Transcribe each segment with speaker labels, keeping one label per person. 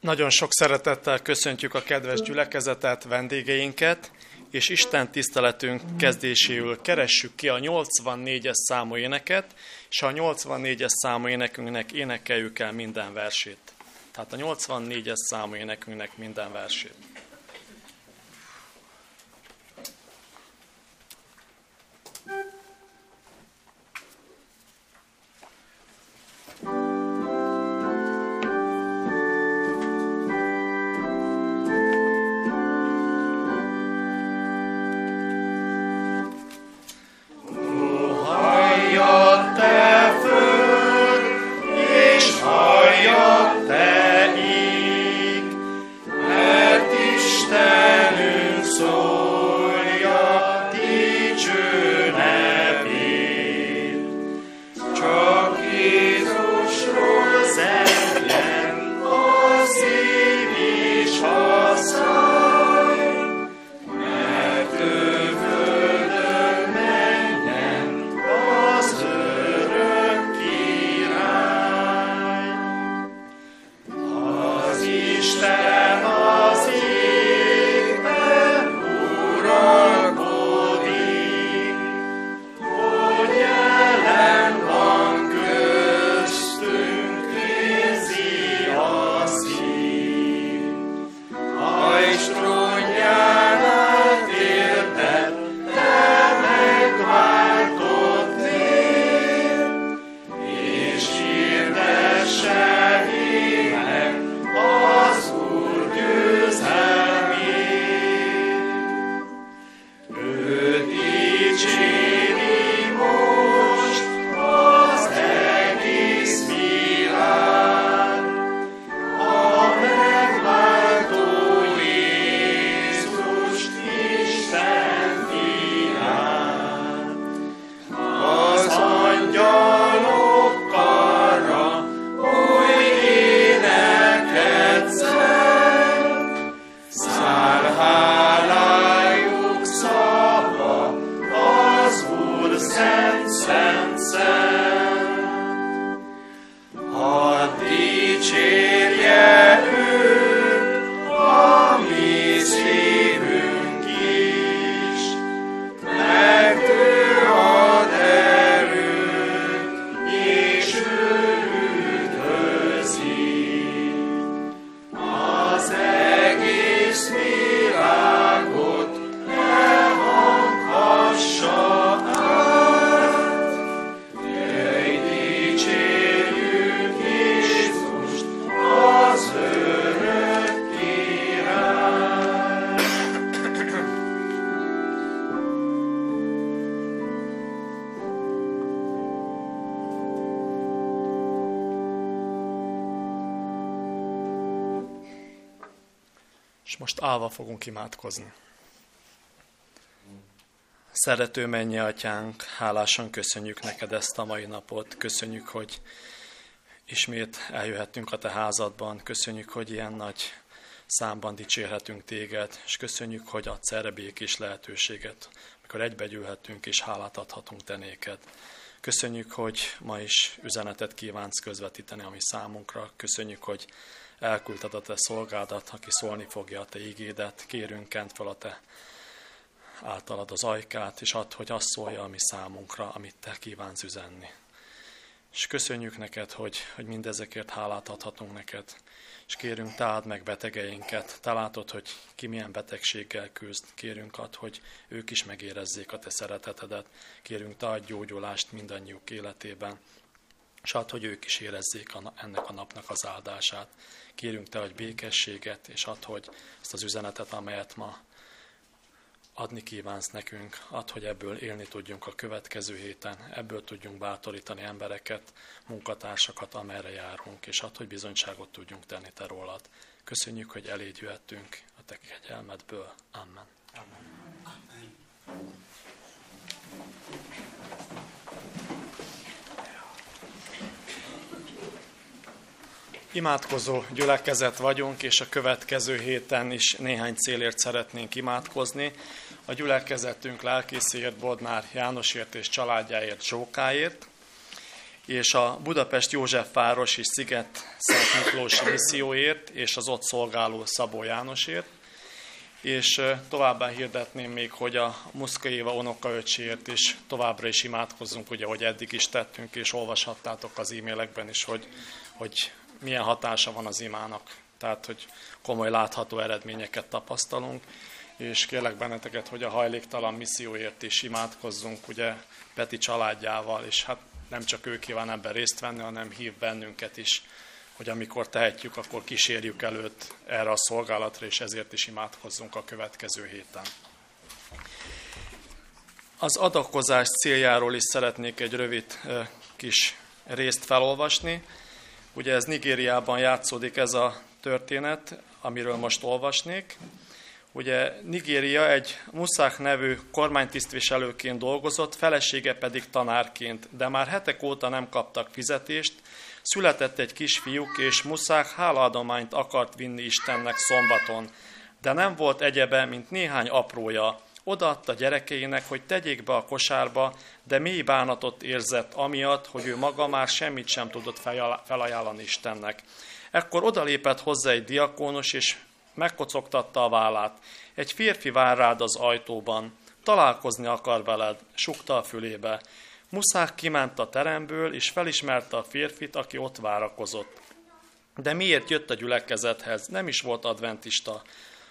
Speaker 1: Nagyon sok szeretettel köszöntjük a kedves gyülekezetet, vendégeinket, és Isten tiszteletünk kezdéséül keressük ki a 84-es számú éneket, és a 84-es számú énekünknek énekeljük el minden versét. Tehát a 84-es számú énekünknek minden versét. share. Imádkozni. Szerető mennyi atyánk, hálásan köszönjük neked ezt a mai napot, köszönjük, hogy ismét eljöhettünk a te házadban, köszönjük, hogy ilyen nagy számban dicsérhetünk téged, és köszönjük, hogy adsz erre békés lehetőséget, amikor egybegyűlhetünk és hálát adhatunk te néked. Köszönjük, hogy ma is üzenetet kívánsz közvetíteni a mi számunkra. Köszönjük, hogy elküldted a te szolgádat, aki szólni fogja a te ígédet, kérünk kent fel a te általad az ajkát, és add, hogy azt szólja a mi számunkra, amit te kívánsz üzenni. És köszönjük neked, hogy, hogy mindezekért hálát adhatunk neked, és kérünk, te áld meg betegeinket. Te látod, hogy ki milyen betegséggel küzd. Kérünk ad, hogy ők is megérezzék a te szeretetedet. Kérünk, te adj gyógyulást mindannyiuk életében, és add, hogy ők is érezzék ennek a napnak az áldását. Kérünk Te, hogy békességet, és add, hogy ezt az üzenetet, amelyet ma adni kívánsz nekünk, add, hogy ebből élni tudjunk a következő héten, ebből tudjunk bátorítani embereket, munkatársakat, amerre járunk, és add, hogy bizonyságot tudjunk tenni Te rólad. Köszönjük, hogy eléd jöttünk a Te kegyelmedből. Amen. Amen. Amen. Imádkozó gyülekezet vagyunk, és a következő héten is néhány célért szeretnénk imádkozni. A gyülekezetünk lelkészéért, Bodnár Jánosért és családjáért, Zsókáért, és a Budapest Józsefváros és Sziget Szent Miklós misszióért, és az ott szolgáló Szabó Jánosért. És továbbá hirdetném még, hogy a Muszka Éva unokaöcséért is továbbra is imádkozzunk, ugye, hogy eddig is tettünk, és olvashattátok az e-mailekben is, hogy, hogy milyen hatása van az imának. Tehát, hogy komoly látható eredményeket tapasztalunk, és kérlek benneteket, hogy a hajléktalan misszióért is imádkozzunk, ugye Peti családjával, és hát nem csak ő kíván ebben részt venni, hanem hív bennünket is, hogy amikor tehetjük, akkor kísérjük előtt erre a szolgálatra, és ezért is imádkozzunk a következő héten. Az adakozás céljáról is szeretnék egy rövid kis részt felolvasni. Ugye ez Nigériában játszódik ez a történet, amiről most olvasnék. Ugye Nigéria egy Muszák nevű kormánytisztviselőként dolgozott, felesége pedig tanárként, de már hetek óta nem kaptak fizetést, született egy kisfiúk, és Muszák hálaadományt akart vinni Istennek szombaton, de nem volt egyebe, mint néhány aprója. Odaadta gyerekeinek, hogy tegyék be a kosárba, de mély bánatot érzett amiatt, hogy ő maga már semmit sem tudott felajánlani Istennek. Ekkor odalépett hozzá egy diakónus, és megkocogtatta a vállát. Egy férfi vár rád az ajtóban. Találkozni akar veled, sukta a fülébe. Muszák kiment a teremből, és felismerte a férfit, aki ott várakozott. De miért jött a gyülekezethez? Nem is volt adventista.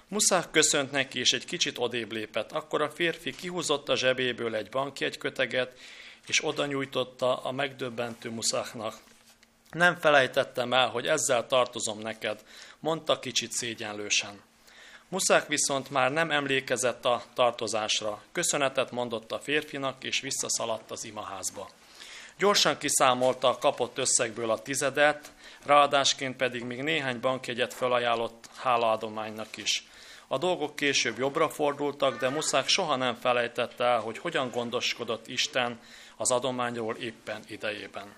Speaker 1: Muszák köszönt neki, és egy kicsit odébb lépett. Akkor a férfi kihúzott a zsebéből egy bankjegyköteget, és oda nyújtotta a megdöbbentő Muszáknak. Nem felejtettem el, hogy ezzel tartozom neked, mondta kicsit szégyenlősen. Muszák viszont már nem emlékezett a tartozásra. Köszönetet mondott a férfinak, és visszaszaladt az imaházba. Gyorsan kiszámolta a kapott összegből a tizedet, ráadásként pedig még néhány bankjegyet felajánlott hálaadománynak is. A dolgok később jobbra fordultak, de Muszák soha nem felejtette el, hogy hogyan gondoskodott Isten az adományról éppen idejében.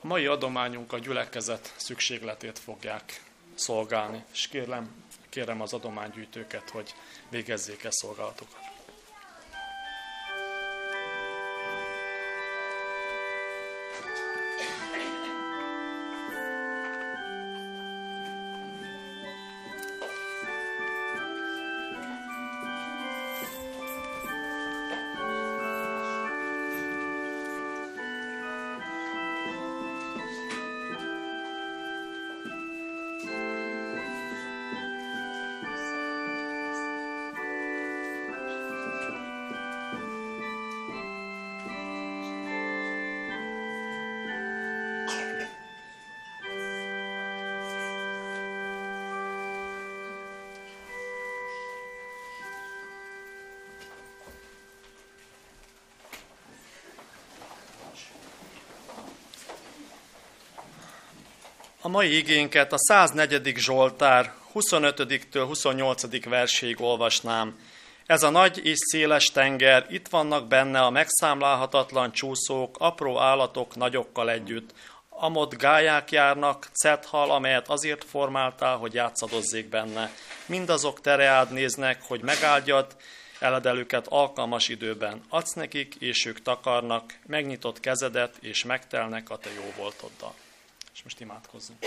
Speaker 1: A mai adományunk a gyülekezet szükségletét fogják szolgálni, és kérem, kérem az adománygyűjtőket, hogy végezzék ezt szolgálatokat. A mai igénket a 104. Zsoltár 25-től 28. verséig olvasnám. Ez a nagy és széles tenger, itt vannak benne a megszámlálhatatlan csúszók, apró állatok nagyokkal együtt. Amott gályák járnak, cethal, amelyet azért formáltál, hogy játszadozzék benne. Mindazok tereád néznek, hogy megáldjad, eledelőket alkalmas időben. Adsz nekik, és ők takarnak, megnyitott kezedet, és megtelnek a te jó voltoddal. És most imádkozzunk.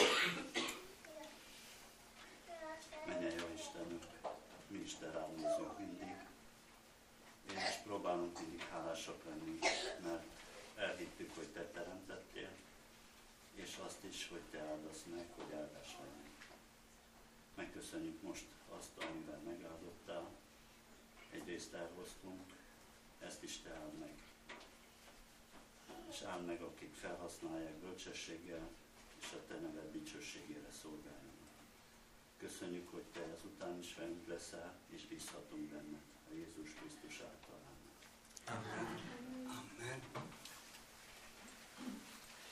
Speaker 2: Menjen jó Istenünk, mi is te ránézünk mindig. Én is próbálunk mindig hálásak lenni, mert elhittük, hogy te teremtettél, és azt is, hogy te áldasz meg, hogy áldás legyen. Megköszönjük most azt, amivel megáldottál. Egyrészt elhoztunk, ezt is te áld meg. És áld meg, akik felhasználják bölcsességgel, és a Te neved dicsőségére szolgáljon. Köszönjük, hogy Te ezután is velünk leszel, és bízhatunk benned a Jézus Krisztus által. Amen.
Speaker 1: Amen.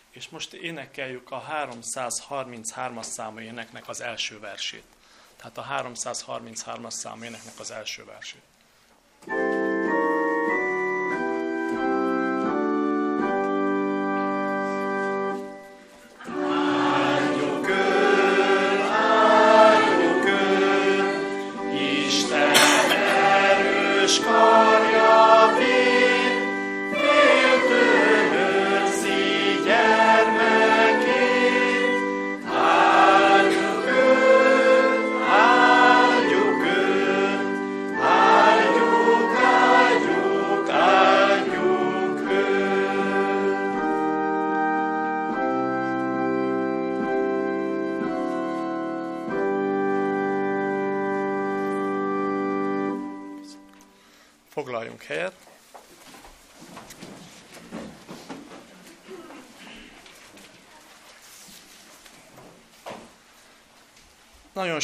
Speaker 1: És most énekeljük a 333-as számú éneknek az első versét. Tehát a 333-as számú éneknek az első versét. thank you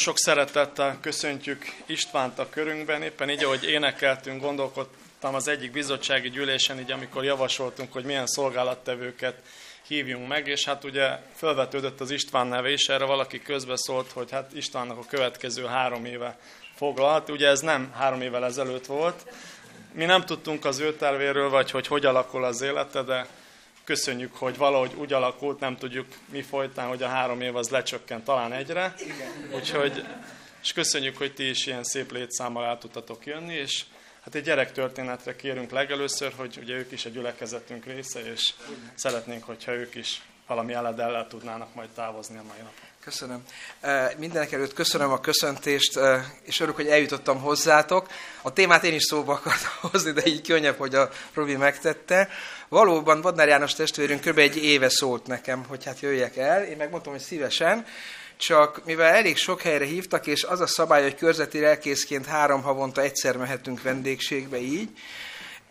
Speaker 1: sok szeretettel köszöntjük Istvánt a körünkben, éppen így, ahogy énekeltünk, gondolkodtam az egyik bizottsági gyűlésen, így amikor javasoltunk, hogy milyen szolgálattevőket hívjunk meg, és hát ugye felvetődött az István neve is, erre valaki közbeszólt, hogy hát Istvánnak a következő három éve foglalt, ugye ez nem három évvel ezelőtt volt, mi nem tudtunk az ő tervéről, vagy hogy hogy alakul az élete, de köszönjük, hogy valahogy úgy alakult, nem tudjuk mi folytán, hogy a három év az lecsökkent talán egyre. Úgyhogy, és köszönjük, hogy ti is ilyen szép létszámmal el tudtatok jönni, és hát egy gyerektörténetre kérünk legelőször, hogy ugye ők is a gyülekezetünk része, és szeretnénk, hogyha ők is valami eledellel tudnának majd távozni a mai napon.
Speaker 3: Köszönöm. Mindenek előtt köszönöm a köszöntést, és örülök, hogy eljutottam hozzátok. A témát én is szóba akartam hozni, de így könnyebb, hogy a Robi megtette. Valóban Badnár János testvérünk kb. egy éve szólt nekem, hogy hát jöjjek el. Én megmondtam, hogy szívesen, csak mivel elég sok helyre hívtak, és az a szabály, hogy körzeti lelkészként három havonta egyszer mehetünk vendégségbe így,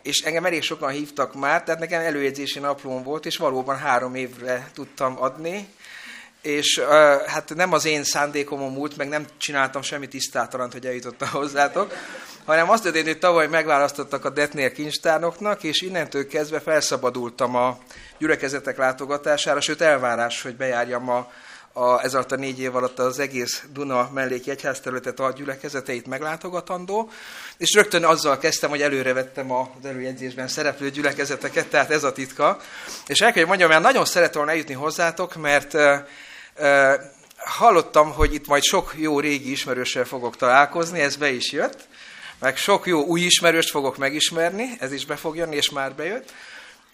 Speaker 3: és engem elég sokan hívtak már, tehát nekem előjegyzési naplóm volt, és valóban három évre tudtam adni, és uh, hát nem az én szándékomon múlt, meg nem csináltam semmi tisztátalant, hogy eljutottam hozzátok, hanem azt történt, hogy tavaly megválasztottak a Detnél kincstárnoknak, és innentől kezdve felszabadultam a gyülekezetek látogatására, sőt elvárás, hogy bejárjam a, a, ez alatt a négy év alatt az egész Duna melléki egyházterületet a gyülekezeteit meglátogatandó, és rögtön azzal kezdtem, hogy előrevettem az előjegyzésben szereplő gyülekezeteket, tehát ez a titka. És el kell, hogy mondjam, mert nagyon szeretem eljutni hozzátok, mert hallottam, hogy itt majd sok jó régi ismerőssel fogok találkozni, ez be is jött, meg sok jó új ismerőst fogok megismerni, ez is be fog jönni, és már bejött.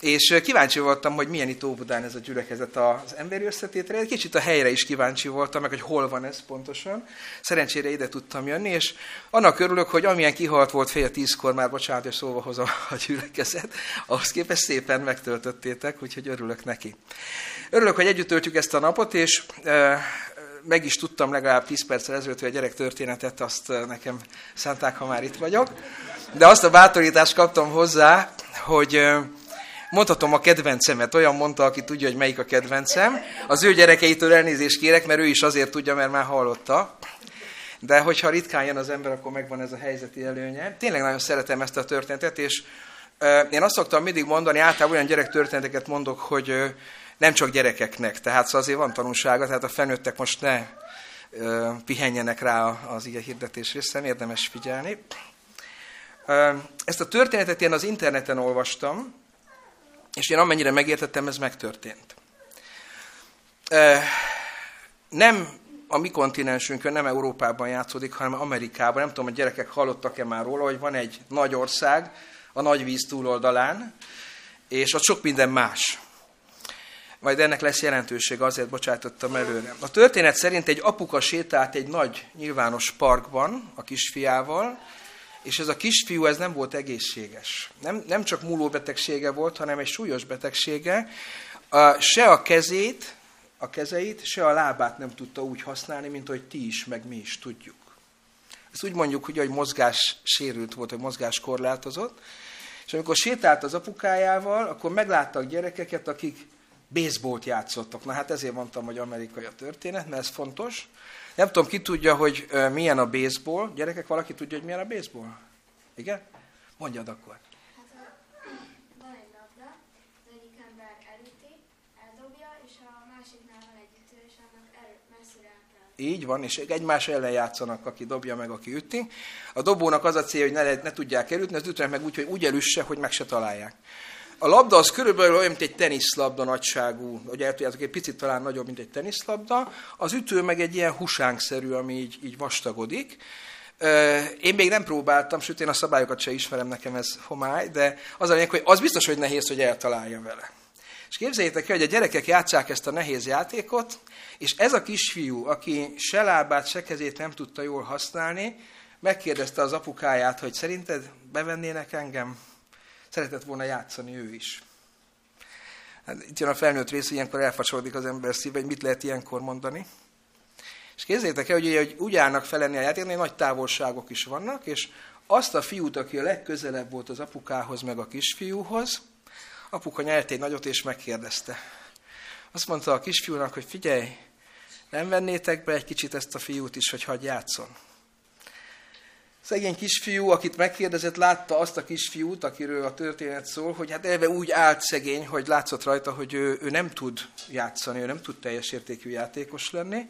Speaker 3: És kíváncsi voltam, hogy milyen itt Óbudán ez a gyülekezet az emberi összetétre. Egy kicsit a helyre is kíváncsi voltam, meg hogy hol van ez pontosan. Szerencsére ide tudtam jönni, és annak örülök, hogy amilyen kihalt volt fél tízkor, már bocsánat, és szóba hozom a gyülekezet, ahhoz képest szépen megtöltöttétek, úgyhogy örülök neki. Örülök, hogy együtt töltjük ezt a napot, és meg is tudtam legalább 10 perccel ezelőtt, hogy a gyerek történetet azt nekem szánták, ha már itt vagyok. De azt a bátorítást kaptam hozzá, hogy mondhatom a kedvencemet, olyan mondta, aki tudja, hogy melyik a kedvencem. Az ő gyerekeitől elnézést kérek, mert ő is azért tudja, mert már hallotta. De hogyha ritkán jön az ember, akkor megvan ez a helyzeti előnye. Tényleg nagyon szeretem ezt a történetet, és én azt szoktam mindig mondani, általában olyan gyerektörténeteket mondok, hogy nem csak gyerekeknek, tehát szóval azért van tanulsága, tehát a felnőttek most ne pihenjenek rá az ilyen hirdetés részen, érdemes figyelni. Ezt a történetet én az interneten olvastam, és én amennyire megértettem, ez megtörtént. Nem a mi kontinensünkön, nem Európában játszódik, hanem Amerikában. Nem tudom, a gyerekek hallottak-e már róla, hogy van egy nagy ország a nagy víz túloldalán, és ott sok minden más. Majd ennek lesz jelentőség, azért bocsátottam előre. A történet szerint egy apuka sétált egy nagy nyilvános parkban a kisfiával, és ez a kisfiú ez nem volt egészséges. Nem, nem csak múlóbetegsége volt, hanem egy súlyos betegsége. A, se a kezét, a kezeit, se a lábát nem tudta úgy használni, mint hogy ti is, meg mi is tudjuk. Ezt úgy mondjuk, hogy, hogy mozgás sérült volt, hogy mozgás korlátozott. És amikor sétált az apukájával, akkor megláttak gyerekeket, akik baseballt játszottak. Na hát ezért mondtam, hogy amerikai a történet, mert ez fontos. Nem tudom, ki tudja, hogy milyen a baseball. Gyerekek, valaki tudja, hogy milyen a baseball? Igen? Mondjad akkor. Így van, és egymás ellen játszanak, aki dobja meg, aki üti. A dobónak az a célja, hogy ne, ne tudják elütni, az ütőnek meg úgy, hogy úgy elüsse, hogy meg se találják. A labda az körülbelül olyan, mint egy teniszlabda nagyságú, hogy el tudjátok, egy picit talán nagyobb, mint egy teniszlabda. Az ütő meg egy ilyen husánkszerű, ami így, így vastagodik. Én még nem próbáltam, sőt én a szabályokat se ismerem, nekem ez homály, de az a lényeg, hogy az biztos, hogy nehéz, hogy eltalálja vele. És képzeljétek el, hogy a gyerekek játszák ezt a nehéz játékot, és ez a kisfiú, aki se lábát, se kezét nem tudta jól használni, megkérdezte az apukáját, hogy szerinted bevennének engem? Szeretett volna játszani ő is. Hát itt jön a felnőtt rész, ilyenkor elfasorodik az ember szíve, hogy mit lehet ilyenkor mondani. És képzeljétek el, hogy, hogy úgy állnak fel a játéknak, nagy távolságok is vannak, és azt a fiút, aki a legközelebb volt az apukához, meg a kisfiúhoz, apuka nyert egy nagyot, és megkérdezte. Azt mondta a kisfiúnak, hogy figyelj, nem vennétek be egy kicsit ezt a fiút is, hogy hagyj játszon. Szegény kisfiú, akit megkérdezett, látta azt a kisfiút, akiről a történet szól, hogy hát elve úgy állt szegény, hogy látszott rajta, hogy ő, ő nem tud játszani, ő nem tud teljes értékű játékos lenni,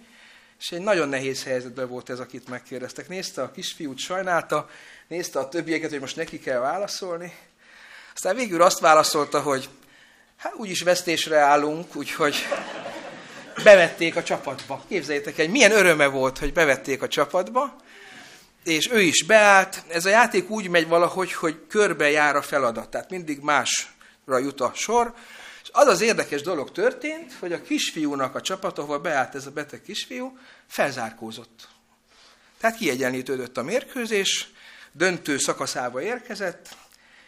Speaker 3: és egy nagyon nehéz helyzetben volt ez, akit megkérdeztek. Nézte a kisfiút, sajnálta, nézte a többieket, hogy most neki kell válaszolni. Aztán végül azt válaszolta, hogy hát úgyis vesztésre állunk, úgyhogy bevették a csapatba. Képzeljétek el, milyen öröme volt, hogy bevették a csapatba, és ő is beállt. Ez a játék úgy megy valahogy, hogy körbe jár a feladat, tehát mindig másra jut a sor. És az az érdekes dolog történt, hogy a kisfiúnak a csapat, ahol beállt ez a beteg kisfiú, felzárkózott. Tehát kiegyenlítődött a mérkőzés, döntő szakaszába érkezett,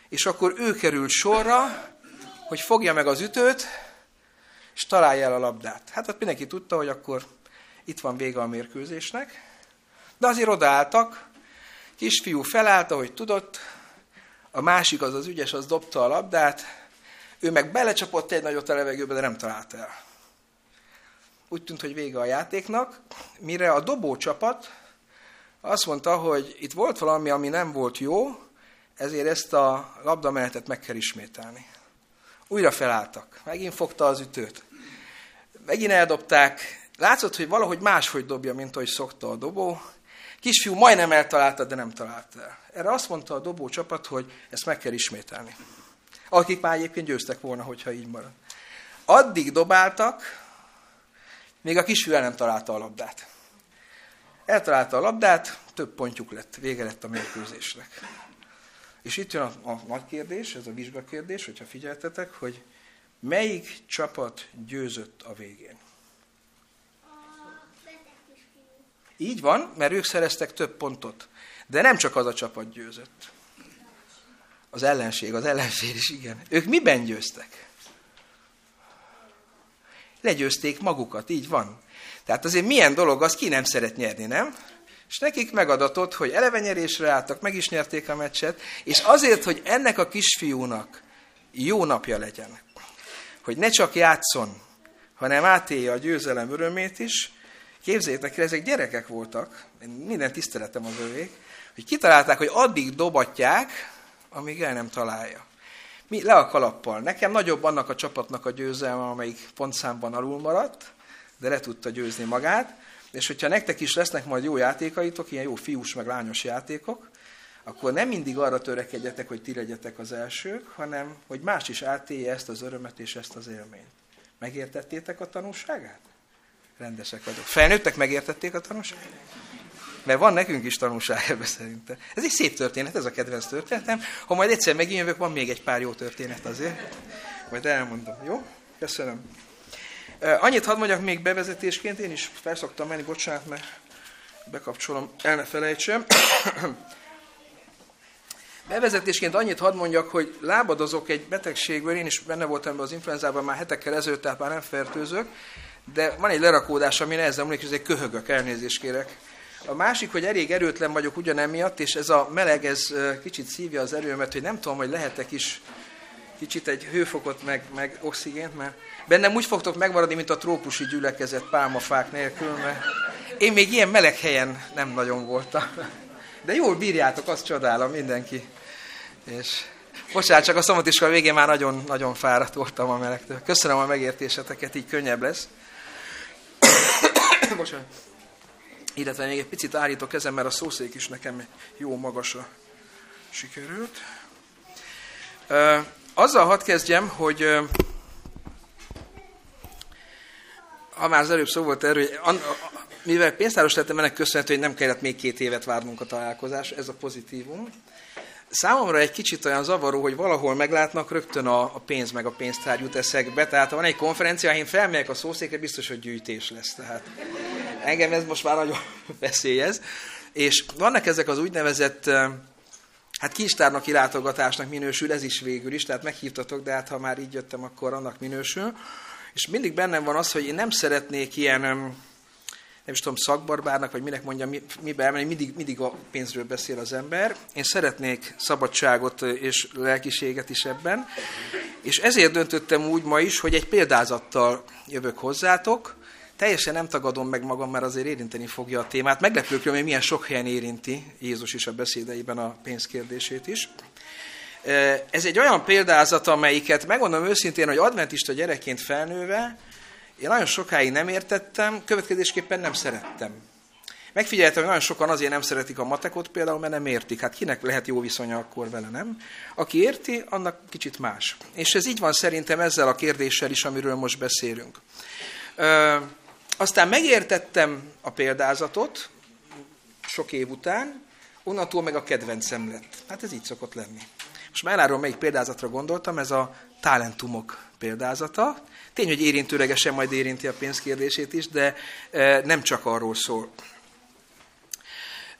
Speaker 3: és akkor ő került sorra, hogy fogja meg az ütőt, és találja el a labdát. Hát ott mindenki tudta, hogy akkor itt van vége a mérkőzésnek, de azért odaálltak, kisfiú felállt, ahogy tudott, a másik, az az ügyes, az dobta a labdát, ő meg belecsapott egy nagyot a levegőbe, de nem találta el. Úgy tűnt, hogy vége a játéknak, mire a dobó csapat azt mondta, hogy itt volt valami, ami nem volt jó, ezért ezt a labdamenetet meg kell ismételni. Újra felálltak, megint fogta az ütőt. Megint eldobták, látszott, hogy valahogy máshogy dobja, mint ahogy szokta a dobó. Kisfiú majdnem eltalálta, de nem találta el. Erre azt mondta a dobó csapat, hogy ezt meg kell ismételni. Akik már egyébként győztek volna, hogyha így marad. Addig dobáltak, még a kisfiú el nem találta a labdát. Eltalálta a labdát, több pontjuk lett, vége lett a mérkőzésnek. És itt jön a, a nagy kérdés, ez a vizsgakérdés, hogyha figyeltetek, hogy melyik csapat győzött a végén? Így van, mert ők szereztek több pontot. De nem csak az a csapat győzött. Az ellenség, az ellenfél is, igen. Ők miben győztek? Legyőzték magukat, így van. Tehát azért milyen dolog az, ki nem szeret nyerni, nem? És nekik megadatott, hogy eleve nyerésre álltak, meg is nyerték a meccset, és azért, hogy ennek a kisfiúnak jó napja legyen, hogy ne csak játszon, hanem átélje a győzelem örömét is, képzétek el, ezek gyerekek voltak, minden tiszteletem az övék, hogy kitalálták, hogy addig dobatják, amíg el nem találja. Mi le a kalappal. Nekem nagyobb annak a csapatnak a győzelme, amelyik pontszámban alul maradt, de le tudta győzni magát. És hogyha nektek is lesznek majd jó játékaitok, ilyen jó fiús meg lányos játékok, akkor nem mindig arra törekedjetek, hogy ti legyetek az elsők, hanem hogy más is átélje ezt az örömet és ezt az élményt. Megértettétek a tanulságát? Rendesek vagyok. Felnőttek megértették a tanulságot? Mert van nekünk is tanulság ebbe szerintem. Ez egy szép történet, ez a kedvenc történetem. Ha majd egyszer megint jövök, van még egy pár jó történet azért. Majd elmondom, jó? Köszönöm. Annyit hadd mondjak még bevezetésként, én is felszoktam menni, bocsánat, mert bekapcsolom, el ne felejtsem. Bevezetésként annyit hadd mondjak, hogy lábadozok egy betegségből, én is benne voltam ebben az influenzában már hetekkel ezelőtt, tehát már nem fertőzök, de van egy lerakódás, ami nehezen múlik, és egy köhögök, elnézést kérek. A másik, hogy elég erőtlen vagyok ugyanemiatt, és ez a meleg, ez kicsit szívja az erőmet, hogy nem tudom, hogy lehetek is kicsit egy hőfokot, meg, meg oxigént, mert bennem úgy fogtok megmaradni, mint a trópusi gyülekezet pálmafák nélkül, mert én még ilyen meleg helyen nem nagyon voltam. De jól bírjátok, azt csodálom mindenki. És bocsánat, csak a szomatiskola végén már nagyon-nagyon fáradt voltam a melegtől. Köszönöm a megértéseteket, így könnyebb lesz. Bocsánat. Illetve még egy picit állítok kezem, mert a szószék is nekem jó magasra sikerült. Azzal hadd kezdjem, hogy ha már az előbb szó volt erről, hogy mivel pénztáros lettem, ennek köszönhető, hogy nem kellett még két évet várnunk a találkozás, ez a pozitívum. Számomra egy kicsit olyan zavaró, hogy valahol meglátnak, rögtön a, a pénz meg a pénztár jut eszekbe. Tehát ha van egy konferencia, én felmegyek a szószékre, biztos, hogy gyűjtés lesz. Tehát engem ez most már nagyon veszélyez. És vannak ezek az úgynevezett hát kincstárnoki látogatásnak minősül, ez is végül is, tehát meghívtatok, de hát ha már így jöttem, akkor annak minősül. És mindig bennem van az, hogy én nem szeretnék ilyen nem is tudom, szakbarbárnak, vagy minek mondjam, mi, mibe elmenni, mindig, mindig a pénzről beszél az ember. Én szeretnék szabadságot és lelkiséget is ebben, és ezért döntöttem úgy ma is, hogy egy példázattal jövök hozzátok, Teljesen nem tagadom meg magam, mert azért érinteni fogja a témát. Meglepőkről, hogy milyen sok helyen érinti Jézus is a beszédeiben a pénzkérdését is. Ez egy olyan példázat, amelyiket megmondom őszintén, hogy adventista gyerekként felnőve, én nagyon sokáig nem értettem, következésképpen nem szerettem. Megfigyeltem, hogy nagyon sokan azért nem szeretik a matekot például, mert nem értik. Hát kinek lehet jó viszonya akkor vele, nem? Aki érti, annak kicsit más. És ez így van szerintem ezzel a kérdéssel is, amiről most beszélünk. Aztán megértettem a példázatot, sok év után, onnantól meg a kedvencem lett. Hát ez így szokott lenni. Most már elárulom, melyik példázatra gondoltam, ez a talentumok példázata. Tény, hogy érintőlegesen majd érinti a pénzkérdését is, de e, nem csak arról szól.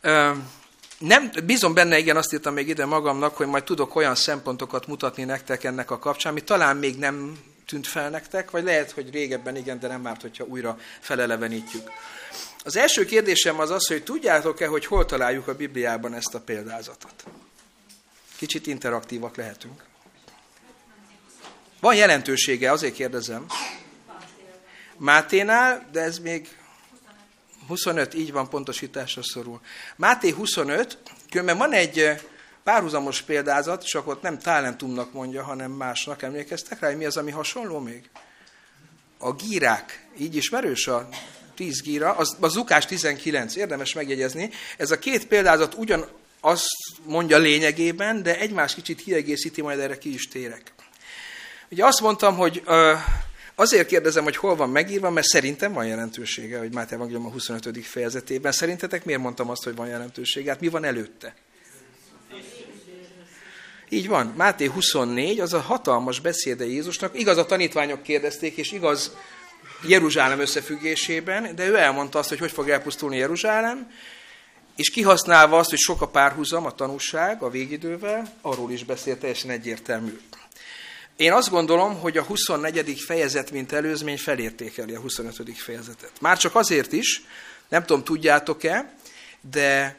Speaker 3: E, nem, bízom benne, igen, azt írtam még ide magamnak, hogy majd tudok olyan szempontokat mutatni nektek ennek a kapcsán, ami talán még nem tűnt fel nektek, vagy lehet, hogy régebben igen, de nem várt, hogyha újra felelevenítjük. Az első kérdésem az az, hogy tudjátok-e, hogy hol találjuk a Bibliában ezt a példázatot? Kicsit interaktívak lehetünk. Van jelentősége, azért kérdezem. Máténál, de ez még 25, így van, pontosításra szorul. Máté 25, különben van egy párhuzamos példázat, csak ott nem talentumnak mondja, hanem másnak. Emlékeztek rá, hogy mi az, ami hasonló még? A gírák. Így ismerős a 10 gíra, az, az Zukás 19, érdemes megjegyezni. Ez a két példázat ugyan azt mondja lényegében, de egymás kicsit kiegészíti, majd erre ki is térek. Ugye azt mondtam, hogy azért kérdezem, hogy hol van megírva, mert szerintem van jelentősége, hogy Máté Evangélium a 25. fejezetében. Szerintetek miért mondtam azt, hogy van jelentősége? Hát mi van előtte? Így van, Máté 24, az a hatalmas beszéde Jézusnak. Igaz, a tanítványok kérdezték, és igaz Jeruzsálem összefüggésében, de ő elmondta azt, hogy hogy fog elpusztulni Jeruzsálem, és kihasználva azt, hogy sok a párhuzam, a tanúság a végidővel, arról is beszélt teljesen egyértelmű. Én azt gondolom, hogy a 24. fejezet, mint előzmény felértékeli a 25. fejezetet. Már csak azért is, nem tudom, tudjátok-e, de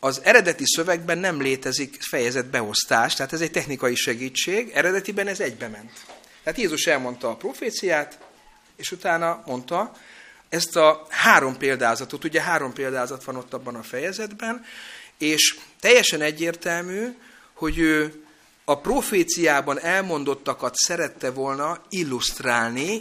Speaker 3: az eredeti szövegben nem létezik fejezet beosztás, tehát ez egy technikai segítség, eredetiben ez egybe ment. Tehát Jézus elmondta a proféciát, és utána mondta ezt a három példázatot, ugye három példázat van ott abban a fejezetben, és teljesen egyértelmű, hogy ő a proféciában elmondottakat szerette volna illusztrálni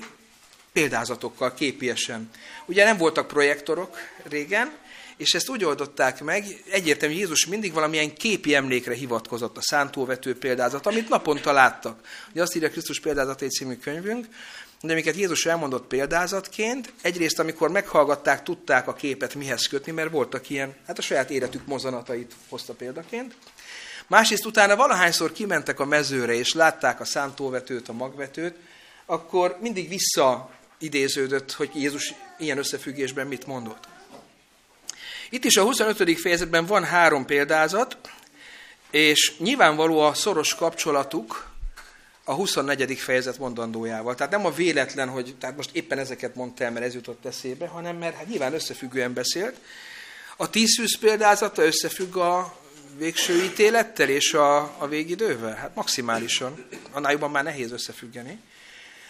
Speaker 3: példázatokkal, képiesen. Ugye nem voltak projektorok régen, és ezt úgy oldották meg, egyértelmű, Jézus mindig valamilyen képi emlékre hivatkozott, a szántóvető példázat, amit naponta láttak. Ugye azt írja Krisztus példázat egy című könyvünk, de amiket Jézus elmondott példázatként, egyrészt amikor meghallgatták, tudták a képet mihez kötni, mert voltak ilyen, hát a saját életük mozanatait hozta példaként. Másrészt utána valahányszor kimentek a mezőre, és látták a szántóvetőt, a magvetőt, akkor mindig visszaidéződött, hogy Jézus ilyen összefüggésben mit mondott. Itt is a 25. fejezetben van három példázat, és nyilvánvaló a szoros kapcsolatuk a 24. fejezet mondandójával. Tehát nem a véletlen, hogy tehát most éppen ezeket mondta el, mert ez jutott eszébe, hanem mert hát nyilván összefüggően beszélt. A tízszűz példázata összefügg a végső ítélettel és a, a végidővel? Hát maximálisan. Annál jobban már nehéz összefüggeni.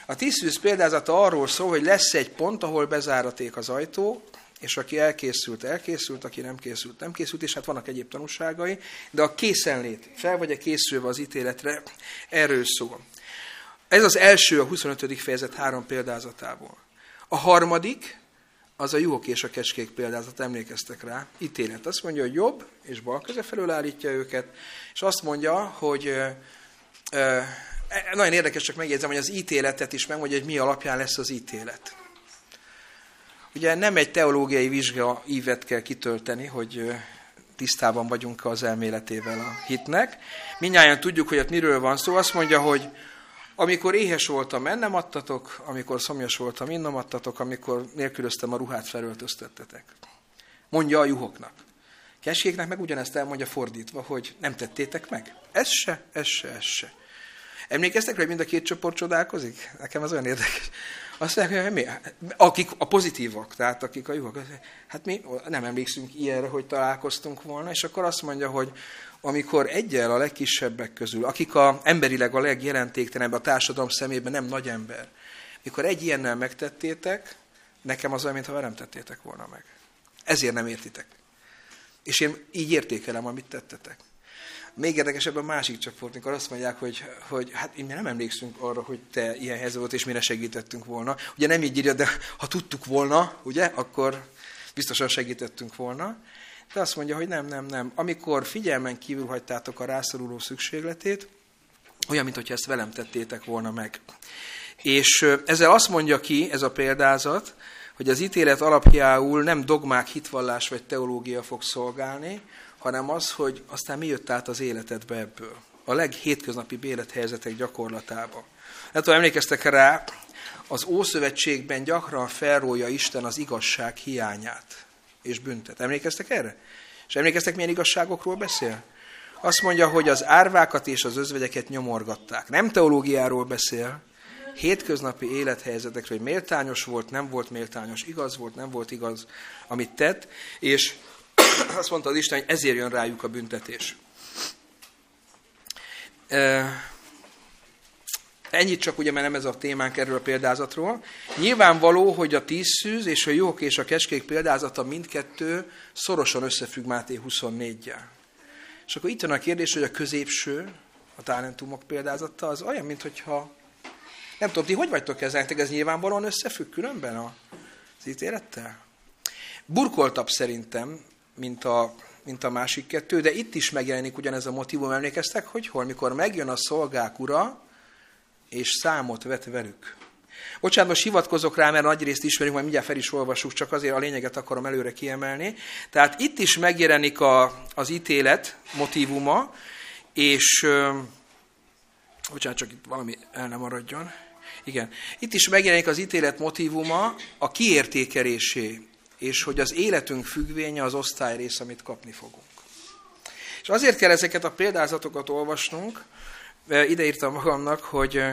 Speaker 3: A tízszűz példázata arról szól, hogy lesz egy pont, ahol bezáraték az ajtó, és aki elkészült, elkészült, aki nem készült, nem készült, és hát vannak egyéb tanúságai, de a készenlét, fel vagy-e készülve az ítéletre, erről szól. Ez az első a 25. fejezet három példázatából. A harmadik, az a juhok és a kecskék példázat, emlékeztek rá, ítélet. Azt mondja, hogy jobb és bal köze felől állítja őket, és azt mondja, hogy e, e, nagyon érdekes, csak megjegyzem, hogy az ítéletet is megmondja, hogy mi alapján lesz az ítélet. Ugye nem egy teológiai vizsga ívet kell kitölteni, hogy tisztában vagyunk az elméletével a hitnek. Mindnyáján tudjuk, hogy ott miről van szó. Azt mondja, hogy amikor éhes voltam, ennem adtatok, amikor szomjas voltam, innom adtatok, amikor nélkülöztem a ruhát, felöltöztettetek. Mondja a juhoknak. Keskéknek meg ugyanezt elmondja fordítva, hogy nem tettétek meg. Ez se, ez se, ez se. Emlékeztek hogy mind a két csoport csodálkozik? Nekem ez olyan érdekes. Azt mondják, hogy mi? Akik a pozitívak, tehát akik a jók, hát mi nem emlékszünk ilyenre, hogy találkoztunk volna, és akkor azt mondja, hogy amikor egyel a legkisebbek közül, akik a, emberileg a legjelentéktelenebb a társadalom szemében nem nagy ember, mikor egy ilyennel megtettétek, nekem az olyan, mintha nem tettétek volna meg. Ezért nem értitek. És én így értékelem, amit tettetek. Még érdekesebb a másik csoport, amikor azt mondják, hogy, hogy hát mi nem emlékszünk arra, hogy te ilyen helyzet volt, és mire segítettünk volna. Ugye nem így írja, de ha tudtuk volna, ugye, akkor biztosan segítettünk volna. De azt mondja, hogy nem, nem, nem. Amikor figyelmen kívül hagytátok a rászoruló szükségletét, olyan, mintha ezt velem tettétek volna meg. És ezzel azt mondja ki, ez a példázat, hogy az ítélet alapjául nem dogmák, hitvallás vagy teológia fog szolgálni, hanem az, hogy aztán mi jött át az életedbe ebből. A leghétköznapi élethelyzetek gyakorlatába. Nem tudom, emlékeztek rá, az Ószövetségben gyakran felrólja Isten az igazság hiányát és büntet. Emlékeztek erre? És emlékeztek, milyen igazságokról beszél? Azt mondja, hogy az árvákat és az özvegyeket nyomorgatták. Nem teológiáról beszél, hétköznapi élethelyzetekről, hogy méltányos volt, nem volt méltányos, igaz volt, nem volt igaz, amit tett, és azt mondta az Isten, hogy ezért jön rájuk a büntetés. Ennyit csak ugye, mert nem ez a témánk erről a példázatról. Nyilvánvaló, hogy a tíz szűz és a jók és a keskék példázata mindkettő szorosan összefügg Máté 24-jel. És akkor itt van a kérdés, hogy a középső, a talentumok példázata, az olyan, mintha nem tudom, ti hogy vagytok ezzel? Ez nyilvánvalóan összefügg különben az ítélettel? Burkoltabb szerintem, mint a, mint a másik kettő, de itt is megjelenik ugyanez a motivum, emlékeztek, hogy hol, mikor megjön a szolgák ura, és számot vet velük. Bocsánat, most hivatkozok rá, mert nagy részt ismerünk, majd mindjárt fel is olvasjuk, csak azért a lényeget akarom előre kiemelni. Tehát itt is megjelenik a, az ítélet motivuma, és bocsánat, csak itt valami el nem maradjon. Igen. Itt is megjelenik az ítélet motivuma a kiértékelésé, és hogy az életünk függvénye az osztályrész, amit kapni fogunk. És azért kell ezeket a példázatokat olvasnunk, ide írtam magamnak, hogy,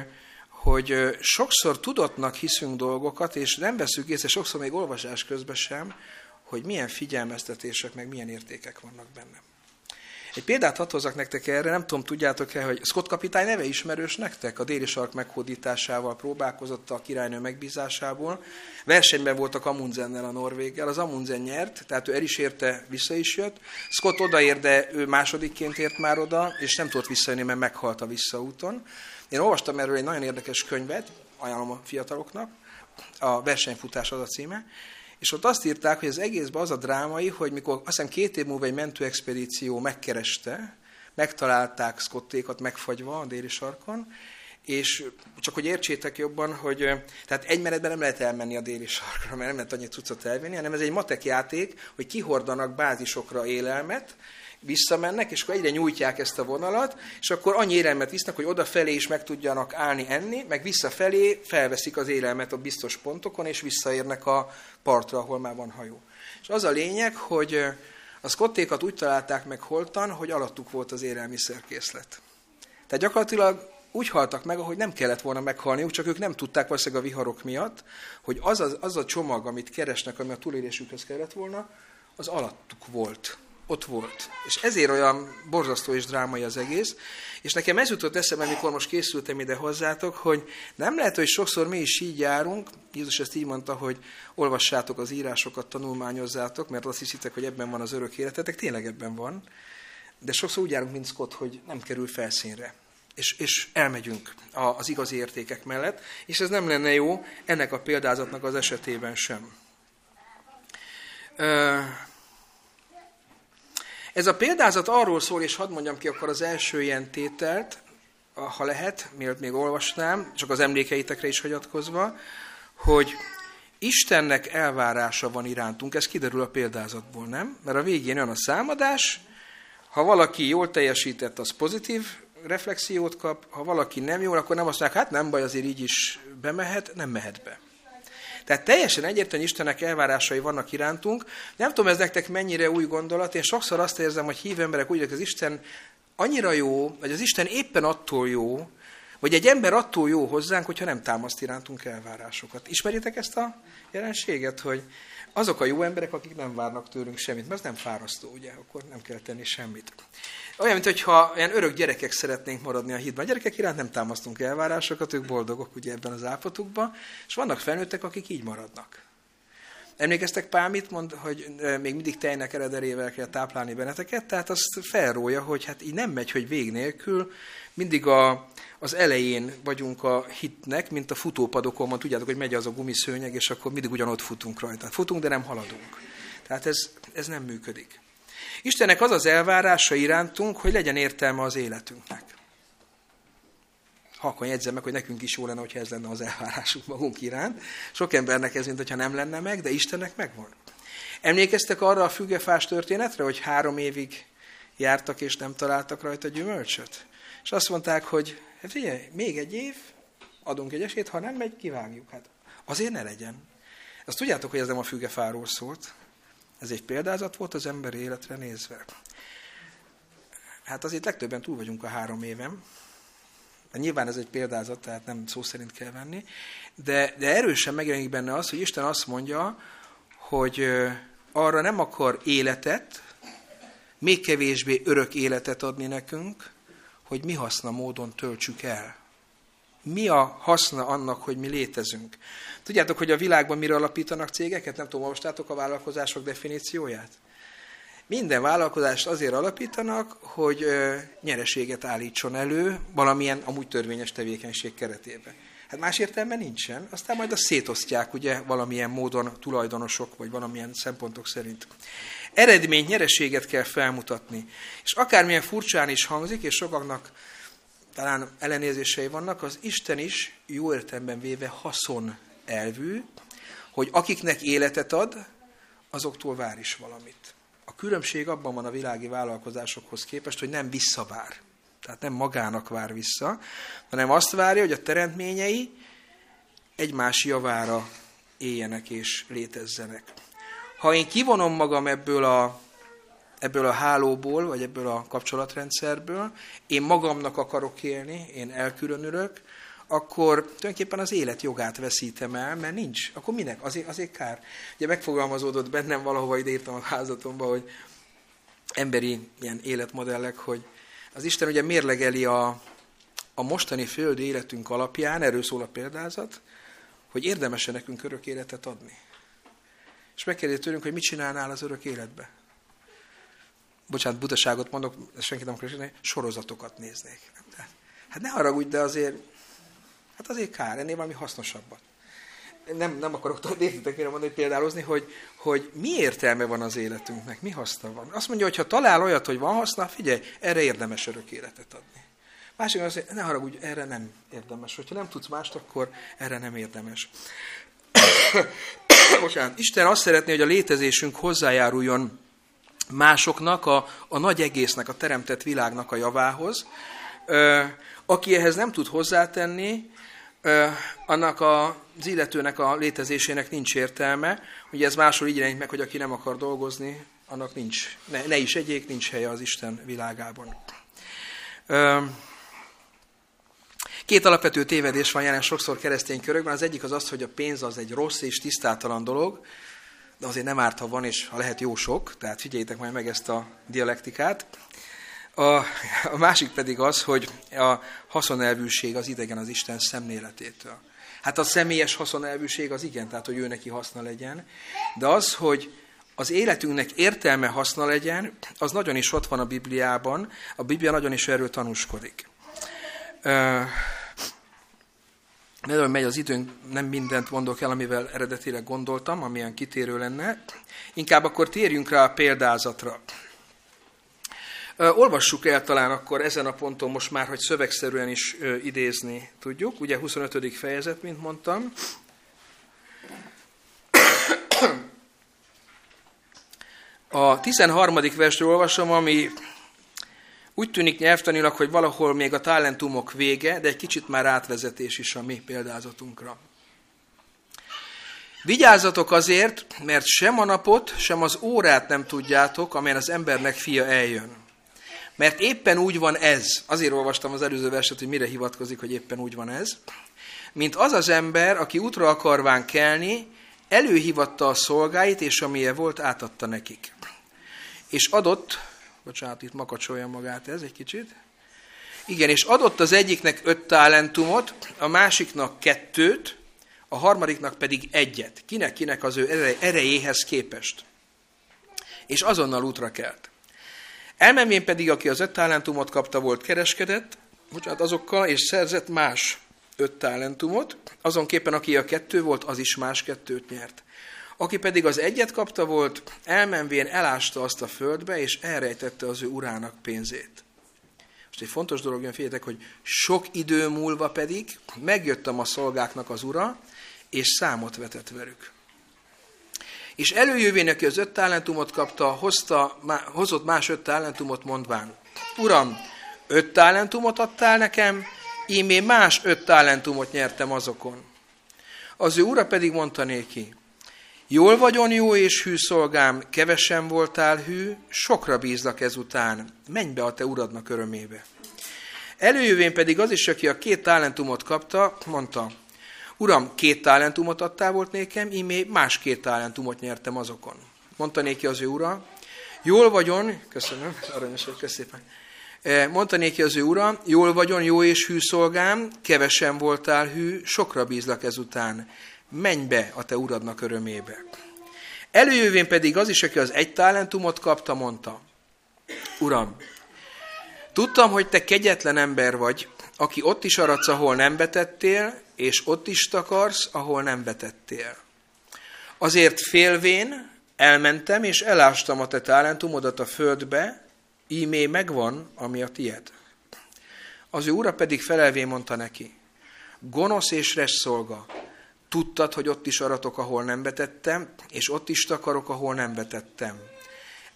Speaker 3: hogy sokszor tudatnak hiszünk dolgokat, és nem veszük észre, sokszor még olvasás közben sem, hogy milyen figyelmeztetések, meg milyen értékek vannak bennem. Egy példát hadd hozzak nektek erre, nem tudom, tudjátok-e, hogy Scott kapitány neve ismerős nektek? A déli sark meghódításával próbálkozott a királynő megbízásából. Versenyben voltak Amundsennel a Norvéggel, az Amundsen nyert, tehát ő el is érte, vissza is jött. Scott odaért, de ő másodikként ért már oda, és nem tudott visszajönni, mert meghalt a visszaúton. Én olvastam erről egy nagyon érdekes könyvet, ajánlom a fiataloknak, a versenyfutás az a címe, és ott azt írták, hogy az egészben az a drámai, hogy mikor azt hiszem két év múlva egy mentőexpedíció megkereste, megtalálták Scottékat megfagyva a déli sarkon, és csak hogy értsétek jobban, hogy tehát egy menetben nem lehet elmenni a déli sarkra, mert nem lehet annyi cuccot elvinni, hanem ez egy matek játék, hogy kihordanak bázisokra élelmet, visszamennek, és akkor egyre nyújtják ezt a vonalat, és akkor annyi élelmet visznek, hogy odafelé is meg tudjanak állni enni, meg visszafelé felveszik az élelmet a biztos pontokon, és visszaérnek a partra, ahol már van hajó. És az a lényeg, hogy a szkottékat úgy találták meg holtan, hogy alattuk volt az élelmiszerkészlet. Tehát gyakorlatilag úgy haltak meg, ahogy nem kellett volna meghalniuk, csak ők nem tudták valószínűleg a viharok miatt, hogy az a, az a csomag, amit keresnek, ami a túlélésükhöz kellett volna, az alattuk volt ott volt. És ezért olyan borzasztó és drámai az egész. És nekem ez jutott eszembe, amikor most készültem ide hozzátok, hogy nem lehet, hogy sokszor mi is így járunk. Jézus ezt így mondta, hogy olvassátok az írásokat, tanulmányozzátok, mert azt hiszitek, hogy ebben van az örök életetek. Tényleg ebben van. De sokszor úgy járunk, mint Scott, hogy nem kerül felszínre. És, és elmegyünk az igazi értékek mellett, és ez nem lenne jó ennek a példázatnak az esetében sem. Ez a példázat arról szól, és hadd mondjam ki akkor az első ilyen tételt, ha lehet, mielőtt még olvasnám, csak az emlékeitekre is hagyatkozva, hogy Istennek elvárása van irántunk, ez kiderül a példázatból, nem? Mert a végén jön a számadás, ha valaki jól teljesített, az pozitív reflexiót kap, ha valaki nem jól, akkor nem azt mondják, hát nem baj, azért így is bemehet, nem mehet be. Tehát teljesen egyértelmű Istennek elvárásai vannak irántunk. Nem tudom, ez nektek mennyire új gondolat. Én sokszor azt érzem, hogy hívő emberek úgy, hogy az Isten annyira jó, vagy az Isten éppen attól jó, Vagy egy ember attól jó hozzánk, hogyha nem támaszt irántunk elvárásokat. Ismeritek ezt a jelenséget, hogy azok a jó emberek, akik nem várnak tőlünk semmit, mert az nem fárasztó, ugye, akkor nem kell tenni semmit. Olyan, mintha olyan örök gyerekek szeretnénk maradni a hídban. A gyerekek iránt nem támasztunk elvárásokat, ők boldogok ugye ebben az állapotukban, és vannak felnőttek, akik így maradnak. Emlékeztek Pál mit mond, hogy még mindig tejnek erederével kell táplálni benneteket, tehát azt felrója, hogy hát így nem megy, hogy vég nélkül, mindig a, az elején vagyunk a hitnek, mint a futópadokon van, tudjátok, hogy megy az a gumiszőnyeg, és akkor mindig ugyanott futunk rajta. Futunk, de nem haladunk. Tehát ez, ez nem működik. Istennek az az elvárása irántunk, hogy legyen értelme az életünknek. Ha akkor jegyzem meg, hogy nekünk is jó lenne, hogyha ez lenne az elvárásunk magunk iránt. Sok embernek ez, mint hogyha nem lenne meg, de Istennek megvan. Emlékeztek arra a fügefás történetre, hogy három évig jártak és nem találtak rajta gyümölcsöt? És azt mondták, hogy hát figyelj, még egy év, adunk egy esélyt, ha nem megy, kivágjuk. Hát azért ne legyen. Azt tudjátok, hogy ez nem a fügefáról szólt. Ez egy példázat volt az ember életre nézve. Hát azért legtöbben túl vagyunk a három évem. Nyilván ez egy példázat, tehát nem szó szerint kell venni. De, de erősen megjelenik benne az, hogy Isten azt mondja, hogy arra nem akar életet, még kevésbé örök életet adni nekünk, hogy mi haszna módon töltsük el. Mi a haszna annak, hogy mi létezünk? Tudjátok, hogy a világban mire alapítanak cégeket? Nem tudom, olvastátok a vállalkozások definícióját? Minden vállalkozást azért alapítanak, hogy nyereséget állítson elő valamilyen amúgy törvényes tevékenység keretében. Hát más értelme nincsen, aztán majd azt szétosztják ugye valamilyen módon tulajdonosok, vagy valamilyen szempontok szerint. Eredmény, nyereséget kell felmutatni. És akármilyen furcsán is hangzik, és sokaknak talán ellenézései vannak, az Isten is jó értelemben véve haszon elvű, hogy akiknek életet ad, azoktól vár is valamit. A különbség abban van a világi vállalkozásokhoz képest, hogy nem visszavár. Tehát nem magának vár vissza, hanem azt várja, hogy a teremtményei egymás javára éljenek és létezzenek. Ha én kivonom magam ebből a, ebből a hálóból, vagy ebből a kapcsolatrendszerből, én magamnak akarok élni, én elkülönülök, akkor tulajdonképpen az élet jogát veszítem el, mert nincs. Akkor minek? Azért, azért kár. Ugye megfogalmazódott bennem valahova ide írtam a házatomba, hogy emberi ilyen életmodellek, hogy az Isten ugye mérlegeli a, a mostani földi életünk alapján, erről szól a példázat, hogy érdemes -e nekünk örök életet adni. És megkérdezi tőlünk, hogy mit csinálnál az örök életbe. Bocsánat, butaságot mondok, senki nem akarok sorozatokat néznék. Hát ne haragudj, de azért, hát azért kár, ennél valami hasznosabbat. Nem, nem akarok tudni, értitek mire mondani, példálozni, hogy, hogy mi értelme van az életünknek, mi haszna van. Azt mondja, hogy ha talál olyat, hogy van haszna, figyelj, erre érdemes örök életet adni. Másik az, hogy ne haragudj, erre nem érdemes. Hogyha nem tudsz mást, akkor erre nem érdemes. Bocsánat, Isten azt szeretné, hogy a létezésünk hozzájáruljon másoknak, a, a nagy egésznek, a teremtett világnak a javához. Ö, aki ehhez nem tud hozzátenni, annak az illetőnek a létezésének nincs értelme. Ugye ez máshol így jelenik meg, hogy aki nem akar dolgozni, annak nincs, ne, ne is egyék, nincs helye az Isten világában. Két alapvető tévedés van jelen sokszor keresztény körökben. Az egyik az az, hogy a pénz az egy rossz és tisztátalan dolog, de azért nem árt, ha van, és ha lehet jó sok, tehát figyeljétek majd meg ezt a dialektikát. A, a másik pedig az, hogy a haszonelvűség az idegen az Isten szemléletétől. Hát a személyes haszonelvűség az igen, tehát hogy ő neki haszna legyen, de az, hogy az életünknek értelme haszna legyen, az nagyon is ott van a Bibliában, a Biblia nagyon is erről tanúskodik. Nagyon megy az időnk, nem mindent mondok el, amivel eredetileg gondoltam, amilyen kitérő lenne. Inkább akkor térjünk rá a példázatra. Olvassuk el talán akkor ezen a ponton most már, hogy szövegszerűen is idézni tudjuk. Ugye 25. fejezet, mint mondtam. A 13. versről olvasom, ami úgy tűnik nyelvtanilag, hogy valahol még a talentumok vége, de egy kicsit már átvezetés is a mi példázatunkra. Vigyázzatok azért, mert sem a napot, sem az órát nem tudjátok, amelyen az embernek fia eljön. Mert éppen úgy van ez, azért olvastam az előző verset, hogy mire hivatkozik, hogy éppen úgy van ez, mint az az ember, aki útra akarván kelni, előhivatta a szolgáit, és amilyen volt, átadta nekik. És adott, bocsánat, itt makacsolja magát ez egy kicsit, igen, és adott az egyiknek öt talentumot, a másiknak kettőt, a harmadiknak pedig egyet. Kinek-kinek az ő erejéhez képest. És azonnal útra kelt. Elmenvén pedig, aki az öt talentumot kapta, volt kereskedett, bocsánat, azokkal, és szerzett más öt talentumot, azonképpen aki a kettő volt, az is más kettőt nyert. Aki pedig az egyet kapta volt, elmenvén elásta azt a földbe, és elrejtette az ő urának pénzét. Most egy fontos dolog jön, figyeljetek, hogy sok idő múlva pedig megjöttem a szolgáknak az ura, és számot vetett velük. És előjövén, aki az öt talentumot kapta, hozta, hozott más öt talentumot mondván. Uram, öt talentumot adtál nekem, én más öt talentumot nyertem azokon. Az ő ura pedig mondta néki, Jól vagyon jó és hű szolgám, kevesen voltál hű, sokra bízlak ezután, menj be a te uradnak örömébe. Előjövén pedig az is, aki a két talentumot kapta, mondta, Uram, két talentumot adtál volt nékem, én más két talentumot nyertem azokon. Mondta néki az ő ura, jól vagyon, köszönöm, aranyos vagy, köszönöm szépen. Mondta néki az ő ura, jól vagyon, jó és hű szolgám, kevesen voltál hű, sokra bízlak ezután menj be a te uradnak örömébe. Előjövén pedig az is, aki az egy talentumot kapta, mondta, Uram, tudtam, hogy te kegyetlen ember vagy, aki ott is aradsz, ahol nem betettél, és ott is takarsz, ahol nem betettél. Azért félvén elmentem, és elástam a te talentumodat a földbe, ímé megvan, ami a tied. Az ő ura pedig felelvén mondta neki, gonosz és res Tudtad, hogy ott is aratok, ahol nem betettem, és ott is takarok, ahol nem betettem.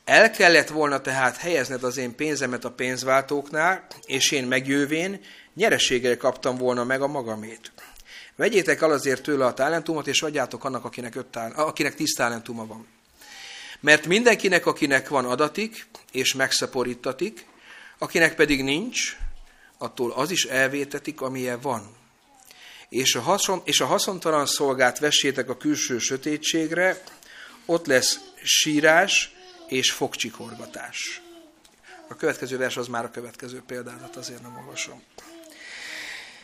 Speaker 3: El kellett volna tehát helyezned az én pénzemet a pénzváltóknál, és én megjövén nyereséggel kaptam volna meg a magamét. Vegyétek el azért tőle a talentumot, és adjátok annak, akinek, öt tál, akinek tíz talentuma van. Mert mindenkinek, akinek van adatik, és megszaporítatik, akinek pedig nincs, attól az is elvétetik, amilyen van és a, haszon, és a haszontalan szolgát vessétek a külső sötétségre, ott lesz sírás és fogcsikorgatás. A következő vers az már a következő példázat, azért nem olvasom.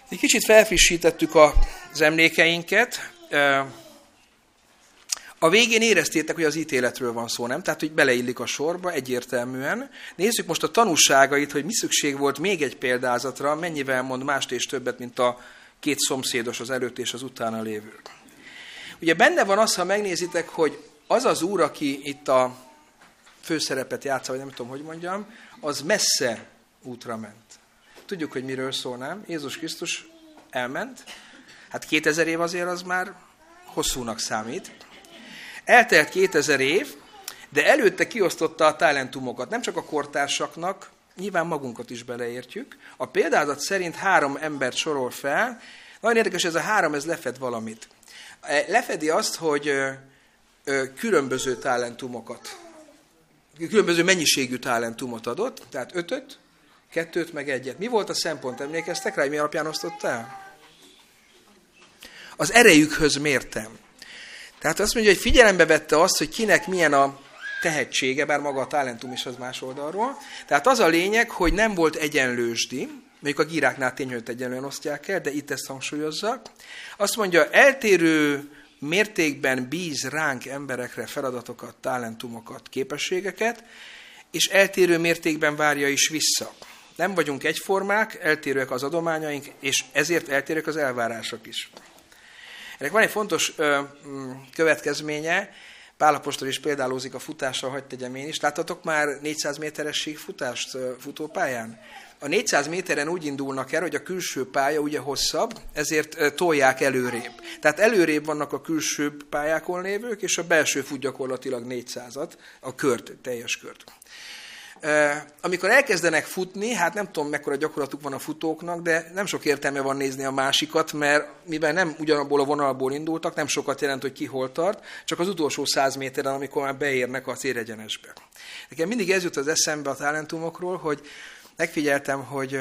Speaker 3: Egy kicsit felfrissítettük az emlékeinket. A végén éreztétek, hogy az ítéletről van szó, nem? Tehát, hogy beleillik a sorba egyértelműen. Nézzük most a tanúságait, hogy mi szükség volt még egy példázatra, mennyivel mond mást és többet, mint a két szomszédos az előtt és az utána lévő. Ugye benne van az, ha megnézitek, hogy az az úr, aki itt a főszerepet játsza, vagy nem tudom, hogy mondjam, az messze útra ment. Tudjuk, hogy miről szól, nem? Jézus Krisztus elment. Hát 2000 év azért az már hosszúnak számít. Eltelt 2000 év, de előtte kiosztotta a talentumokat, nem csak a kortársaknak, nyilván magunkat is beleértjük. A példázat szerint három embert sorol fel. Nagyon érdekes, ez a három, ez lefed valamit. E, lefedi azt, hogy különböző talentumokat, különböző mennyiségű talentumot adott, tehát ötöt, kettőt, meg egyet. Mi volt a szempont? Emlékeztek rá, hogy mi alapján osztotta el? Az erejükhöz mértem. Tehát azt mondja, hogy figyelembe vette azt, hogy kinek milyen a tehetsége, bár maga a talentum is az más oldalról. Tehát az a lényeg, hogy nem volt egyenlősdi, még a gíráknál tény, hogy egyenlően osztják el, de itt ezt hangsúlyozza. Azt mondja, eltérő mértékben bíz ránk emberekre feladatokat, talentumokat, képességeket, és eltérő mértékben várja is vissza. Nem vagyunk egyformák, eltérőek az adományaink, és ezért eltérőek az elvárások is. Ennek van egy fontos ö, mm, következménye, Pálapostól is példálózik a futással, hogy tegyem én is. Láttatok már 400 méteres futást futópályán? A 400 méteren úgy indulnak el, hogy a külső pálya ugye hosszabb, ezért tolják előrébb. Tehát előrébb vannak a külső pályákon lévők, és a belső fut gyakorlatilag 400-at, a kört, teljes kört. Amikor elkezdenek futni, hát nem tudom, mekkora gyakorlatuk van a futóknak, de nem sok értelme van nézni a másikat, mert mivel nem ugyanabból a vonalból indultak, nem sokat jelent, hogy ki hol tart, csak az utolsó száz méteren, amikor már beérnek a célegyenesbe. Nekem mindig ez jut az eszembe a talentumokról, hogy megfigyeltem, hogy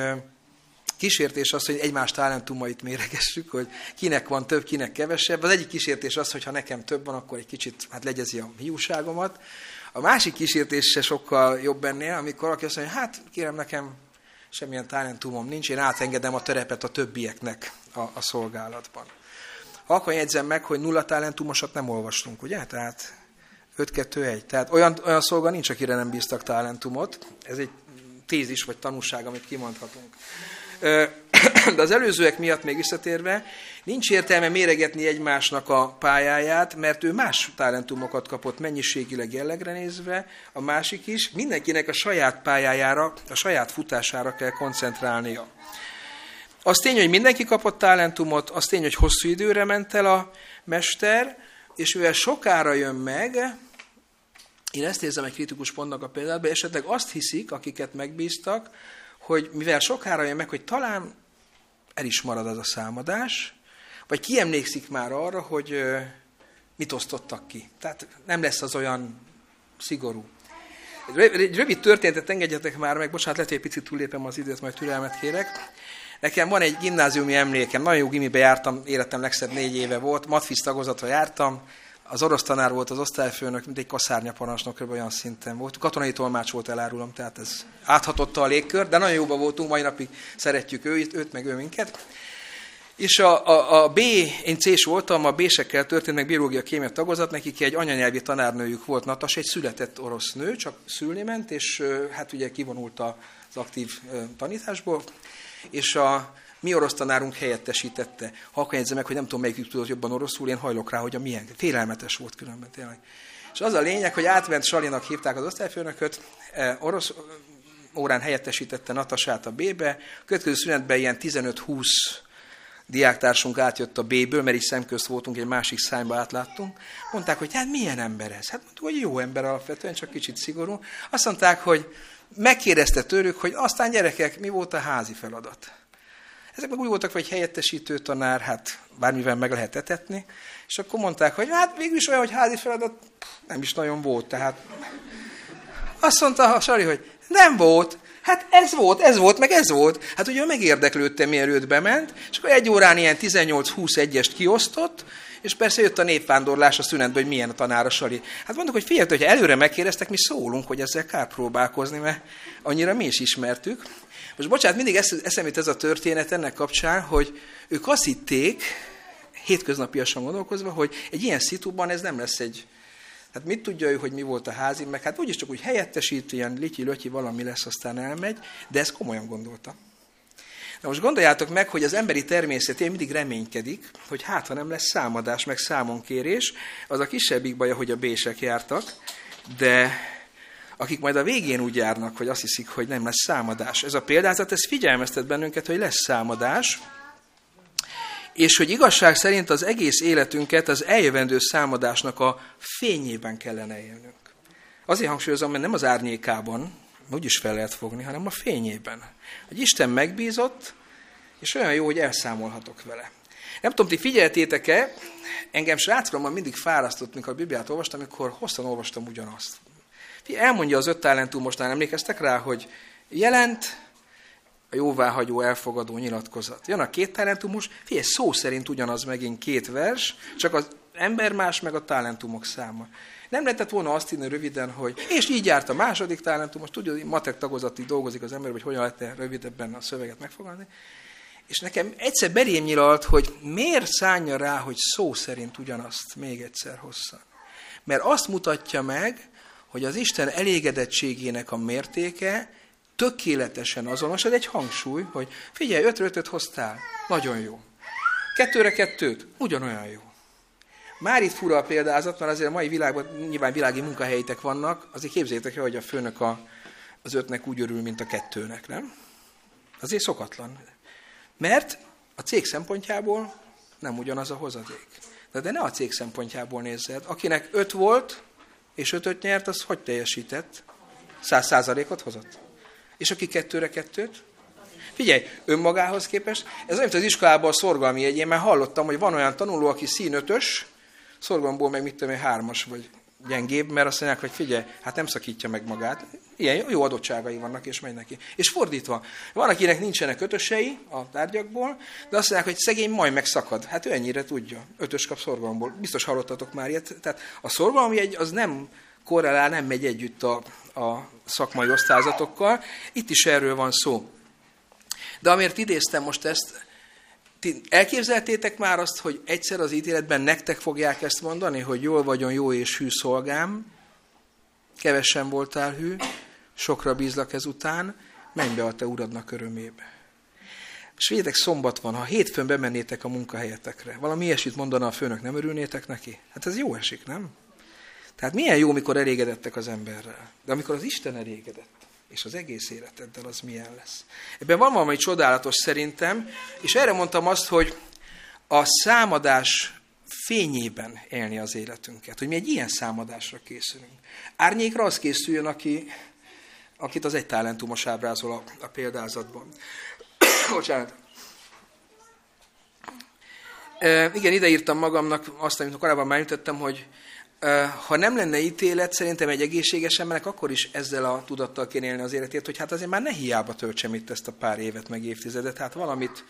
Speaker 3: kísértés az, hogy egymás talentumait méregessük, hogy kinek van több, kinek kevesebb. Az egyik kísértés az, hogy ha nekem több van, akkor egy kicsit hát legyezi a hiúságomat. A másik kísértés se sokkal jobb ennél, amikor aki azt mondja, hát kérem nekem semmilyen talentumom nincs, én átengedem a terepet a többieknek a, a szolgálatban. Akkor jegyzem meg, hogy nulla talentumosat nem olvastunk, ugye? Tehát 5-2-1. Tehát olyan, olyan szolga nincs, akire nem bíztak talentumot. Ez egy tézis vagy tanúság, amit kimondhatunk. De az előzőek miatt még visszatérve, nincs értelme méregetni egymásnak a pályáját, mert ő más talentumokat kapott mennyiségileg jellegre nézve, a másik is, mindenkinek a saját pályájára, a saját futására kell koncentrálnia. Az tény, hogy mindenki kapott talentumot, az tény, hogy hosszú időre ment el a mester, és mivel sokára jön meg, én ezt érzem egy kritikus pontnak a példában, esetleg azt hiszik, akiket megbíztak, hogy mivel sokára jön meg, hogy talán el is marad az a számadás, vagy ki emlékszik már arra, hogy mit osztottak ki. Tehát nem lesz az olyan szigorú. Egy rövid történetet engedjetek már meg, bocsánat, lehet, hogy egy picit túlépem az időt, majd türelmet kérek. Nekem van egy gimnáziumi emlékem, nagyon jó gimibe jártam, életem legszebb négy éve volt, matfiz tagozatra jártam, az orosz tanár volt az osztályfőnök, mint egy kaszárnyaparancsnok, kb. olyan szinten volt. Katonai tolmács volt, elárulom, tehát ez áthatotta a légkör, de nagyon jóban voltunk, mai napig szeretjük őt, őt meg ő minket. És a, a, a B, én C-s voltam, a B-sekkel történt meg biológia kémia tagozat, nekik egy anyanyelvi tanárnőjük volt, Natas, egy született orosz nő, csak szülni ment, és hát ugye kivonult az aktív tanításból, és a, mi orosz tanárunk helyettesítette. Ha akkor meg, hogy nem tudom, melyikük tudott jobban oroszul, én hajlok rá, hogy a milyen. Félelmetes volt különben tényleg. És az a lényeg, hogy átment Salinak hívták az osztályfőnököt, e, orosz órán helyettesítette Natasát a B-be, következő szünetben ilyen 15-20 diáktársunk átjött a B-ből, mert is szemközt voltunk, egy másik szájba átláttunk. Mondták, hogy hát milyen ember ez? Hát mondtuk, hogy jó ember alapvetően, csak kicsit szigorú. Azt mondták, hogy megkérdezte tőlük, hogy aztán gyerekek, mi volt a házi feladat? Ezek meg úgy voltak, hogy helyettesítő tanár, hát bármivel meg lehet etetni, és akkor mondták, hogy hát végül is olyan, hogy házi feladat nem is nagyon volt, tehát azt mondta a Sari, hogy nem volt, Hát ez volt, ez volt, meg ez volt. Hát ugye megérdeklődtem, mielőtt bement, és akkor egy órán ilyen 18-21-est kiosztott, és persze jött a népvándorlás a szünetben, hogy milyen a tanár a Sali. Hát mondok, hogy figyelj, hogyha előre megkérdeztek, mi szólunk, hogy ezzel kár próbálkozni, mert annyira mi is ismertük. Most bocsánat, mindig eszemét ez a történet ennek kapcsán, hogy ők azt hitték, hétköznapiasan gondolkozva, hogy egy ilyen szituban ez nem lesz egy... Hát mit tudja ő, hogy mi volt a házi, meg hát úgyis csak úgy helyettesít, ilyen lityi-lötyi valami lesz, aztán elmegy, de ezt komolyan gondolta. Na most gondoljátok meg, hogy az emberi természet mindig reménykedik, hogy hát ha nem lesz számadás, meg számonkérés, az a kisebbik baja, hogy a bések jártak, de akik majd a végén úgy járnak, hogy azt hiszik, hogy nem lesz számadás. Ez a példázat, ez figyelmeztet bennünket, hogy lesz számadás, és hogy igazság szerint az egész életünket az eljövendő számadásnak a fényében kellene élnünk. Azért hangsúlyozom, mert nem az árnyékában, úgyis fel lehet fogni, hanem a fényében. Hogy Isten megbízott, és olyan jó, hogy elszámolhatok vele. Nem tudom, ti figyeltétek-e, engem sráckoromban mindig fárasztott, mikor a Bibliát olvastam, amikor hosszan olvastam ugyanazt. Elmondja az öt talentumosnál, emlékeztek rá, hogy jelent a jóváhagyó, elfogadó nyilatkozat. Jön a két talentumos, figyelj, szó szerint ugyanaz megint két vers, csak az ember más, meg a talentumok száma. Nem lehetett volna azt írni röviden, hogy és így járt a második talentumos, tudja, hogy matek tagozatig dolgozik az ember, hogy hogyan lehetne rövidebben a szöveget megfogalni. És nekem egyszer berém nyilalt, hogy miért szánja rá, hogy szó szerint ugyanazt még egyszer hosszan. Mert azt mutatja meg, hogy az Isten elégedettségének a mértéke tökéletesen azonos, ez egy hangsúly, hogy figyelj, ötre ötöt hoztál, nagyon jó. Kettőre kettőt, ugyanolyan jó. Már itt fura a példázat, mert azért a mai világban nyilván világi munkahelyek vannak, azért képzétek el, hogy a főnök a, az ötnek úgy örül, mint a kettőnek, nem? Azért szokatlan. Mert a cég szempontjából nem ugyanaz a hozadék. De, de ne a cég szempontjából nézzed. Akinek öt volt, és ötöt nyert, az hogy teljesített? Száz százalékot hozott. És aki kettőre kettőt? Figyelj, önmagához képest, ez olyan, az iskolában a szorgalmi jegyén, mert hallottam, hogy van olyan tanuló, aki színötös, szorgalomból meg mit tudom én, hármas vagy gyengébb, mert azt mondják, hogy figyelj, hát nem szakítja meg magát. Ilyen jó adottságai vannak, és megy neki. És fordítva, van, akinek nincsenek ötösei a tárgyakból, de azt mondják, hogy szegény majd megszakad. Hát ő ennyire tudja. Ötös kap szorgalomból. Biztos hallottatok már ilyet. Tehát a szorgalomjegy az nem korrelál, nem megy együtt a, a szakmai osztályzatokkal. Itt is erről van szó. De amiért idéztem most ezt, ti elképzeltétek már azt, hogy egyszer az ítéletben nektek fogják ezt mondani, hogy jól vagyon jó és hű szolgám, kevesen voltál hű, sokra bízlak ezután, menj be a te uradnak örömébe. És védek, szombat van, ha hétfőn bemennétek a munkahelyetekre, valami ilyesmit mondana a főnök, nem örülnétek neki? Hát ez jó esik, nem? Tehát milyen jó, mikor elégedettek az emberrel. De amikor az Isten elégedett, és az egész életeddel az milyen lesz. Ebben van valami csodálatos szerintem, és erre mondtam azt, hogy a számadás fényében élni az életünket, hogy mi egy ilyen számadásra készülünk. Árnyékra az készüljön, aki, akit az egy talentumos ábrázol a, a példázatban. Bocsánat. E, igen, ide írtam magamnak azt, amit korábban már hogy ha nem lenne ítélet, szerintem egy egészséges embernek akkor is ezzel a tudattal kéne élni az életét, hogy hát azért már ne hiába töltsem itt ezt a pár évet, meg évtizedet, hát valamit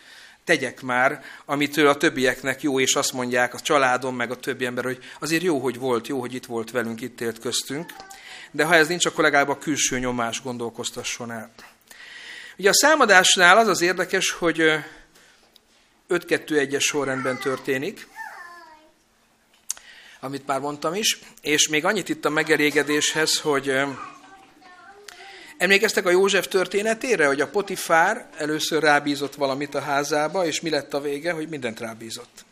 Speaker 3: tegyek már, amitől a többieknek jó, és azt mondják a családom, meg a többi ember, hogy azért jó, hogy volt, jó, hogy itt volt velünk, itt élt köztünk. De ha ez nincs, akkor legalább a külső nyomás gondolkoztasson el. Ugye a számadásnál az az érdekes, hogy 5-2-1-es sorrendben történik, amit már mondtam is, és még annyit itt a megelégedéshez, hogy emlékeztek a József történetére, hogy a Potifár először rábízott valamit a házába, és mi lett a vége, hogy mindent rábízott.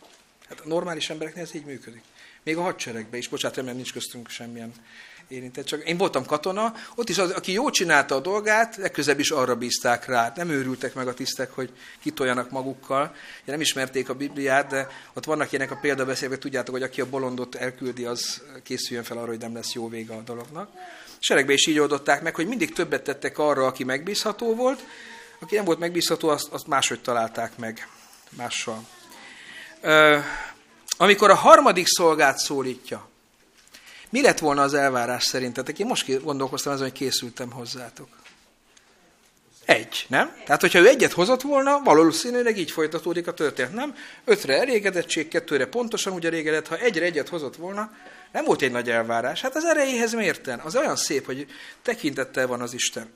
Speaker 3: Hát a normális embereknél ez így működik. Még a hadseregben is, bocsánat, remélem nincs köztünk semmilyen érintett. Csak én voltam katona, ott is az, aki jól csinálta a dolgát, legközebb is arra bízták rá. Nem őrültek meg a tisztek, hogy kitoljanak magukkal. Nem ismerték a Bibliát, de ott vannak ilyenek a példabeszélek, tudjátok, hogy aki a bolondot elküldi, az készüljön fel arra, hogy nem lesz jó vége a dolognak. Seregbe is így oldották meg, hogy mindig többet tettek arra, aki megbízható volt, aki nem volt megbízható, azt, azt máshogy találták meg, mással. Ö, amikor a harmadik szolgát szólítja, mi lett volna az elvárás szerintetek? Én most gondolkoztam azon, hogy készültem hozzátok. Egy, nem? Tehát, hogyha ő egyet hozott volna, valószínűleg így folytatódik a történet, nem? Ötre elégedettség, kettőre pontosan úgy elégedett, ha egyre egyet hozott volna, nem volt egy nagy elvárás. Hát az erejéhez mérten. Az olyan szép, hogy tekintettel van az Isten.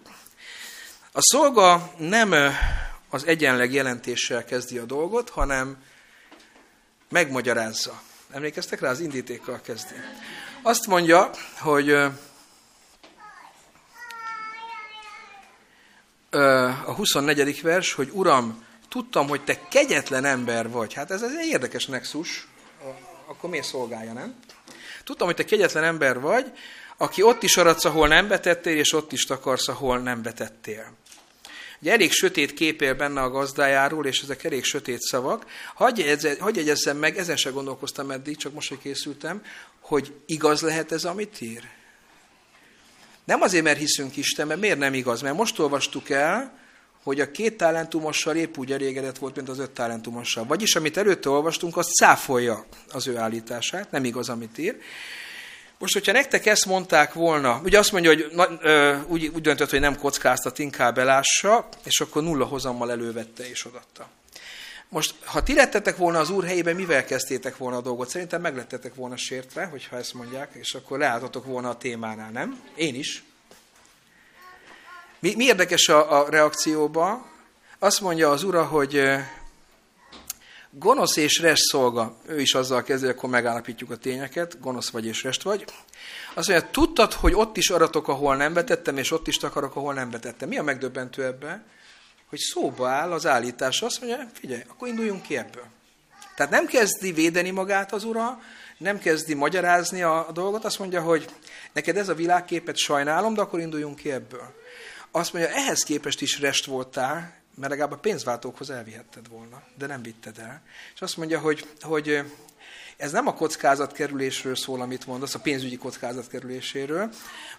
Speaker 3: A szolga nem az egyenleg jelentéssel kezdi a dolgot, hanem megmagyarázza. Emlékeztek rá? Az indítékkal kezdi. Azt mondja, hogy a 24. vers, hogy Uram, tudtam, hogy te kegyetlen ember vagy. Hát ez, ez egy érdekes nexus. Akkor miért szolgálja, nem? Tudtam, hogy te kegyetlen ember vagy, aki ott is aradsz, ahol nem betettél, és ott is takarsz, ahol nem betettél. Ugye elég sötét képél benne a gazdájáról, és ezek elég sötét szavak. Hagyj, hagyj egyezzem meg, ezen se gondolkoztam eddig, csak most, hogy készültem, hogy igaz lehet ez, amit ír? Nem azért, mert hiszünk Istenben, miért nem igaz? Mert most olvastuk el, hogy a két talentumossal épp úgy elégedett volt, mint az öt talentumossal. Vagyis, amit előtte olvastunk, az cáfolja az ő állítását, nem igaz, amit ír. Most, hogyha nektek ezt mondták volna, ugye azt mondja, hogy na, ö, úgy, úgy döntött, hogy nem kockáztat, inkább elássa, és akkor nulla hozammal elővette és odatta. Most, ha ti lettetek volna az úr helyében, mivel kezdtétek volna a dolgot? Szerintem meglettetek volna sértve, hogyha ezt mondják, és akkor leálltatok volna a témánál, nem? Én is. Mi, mi érdekes a, a reakcióba? Azt mondja az ura, hogy gonosz és rest szolga. Ő is azzal kezdi, akkor megállapítjuk a tényeket. Gonosz vagy és rest vagy. Azt mondja, tudtad, hogy ott is aratok, ahol nem betettem, és ott is takarok, ahol nem betettem. Mi a megdöbbentő ebben? hogy szóba áll az állítás, azt mondja, figyelj, akkor induljunk ki ebből. Tehát nem kezdi védeni magát az ura, nem kezdi magyarázni a, a dolgot, azt mondja, hogy neked ez a világképet sajnálom, de akkor induljunk ki ebből. Azt mondja, ehhez képest is rest voltál, mert legalább a pénzváltókhoz elvihetted volna, de nem vitted el. És azt mondja, hogy, hogy ez nem a kockázatkerülésről szól, amit mondasz, a pénzügyi kockázatkerüléséről.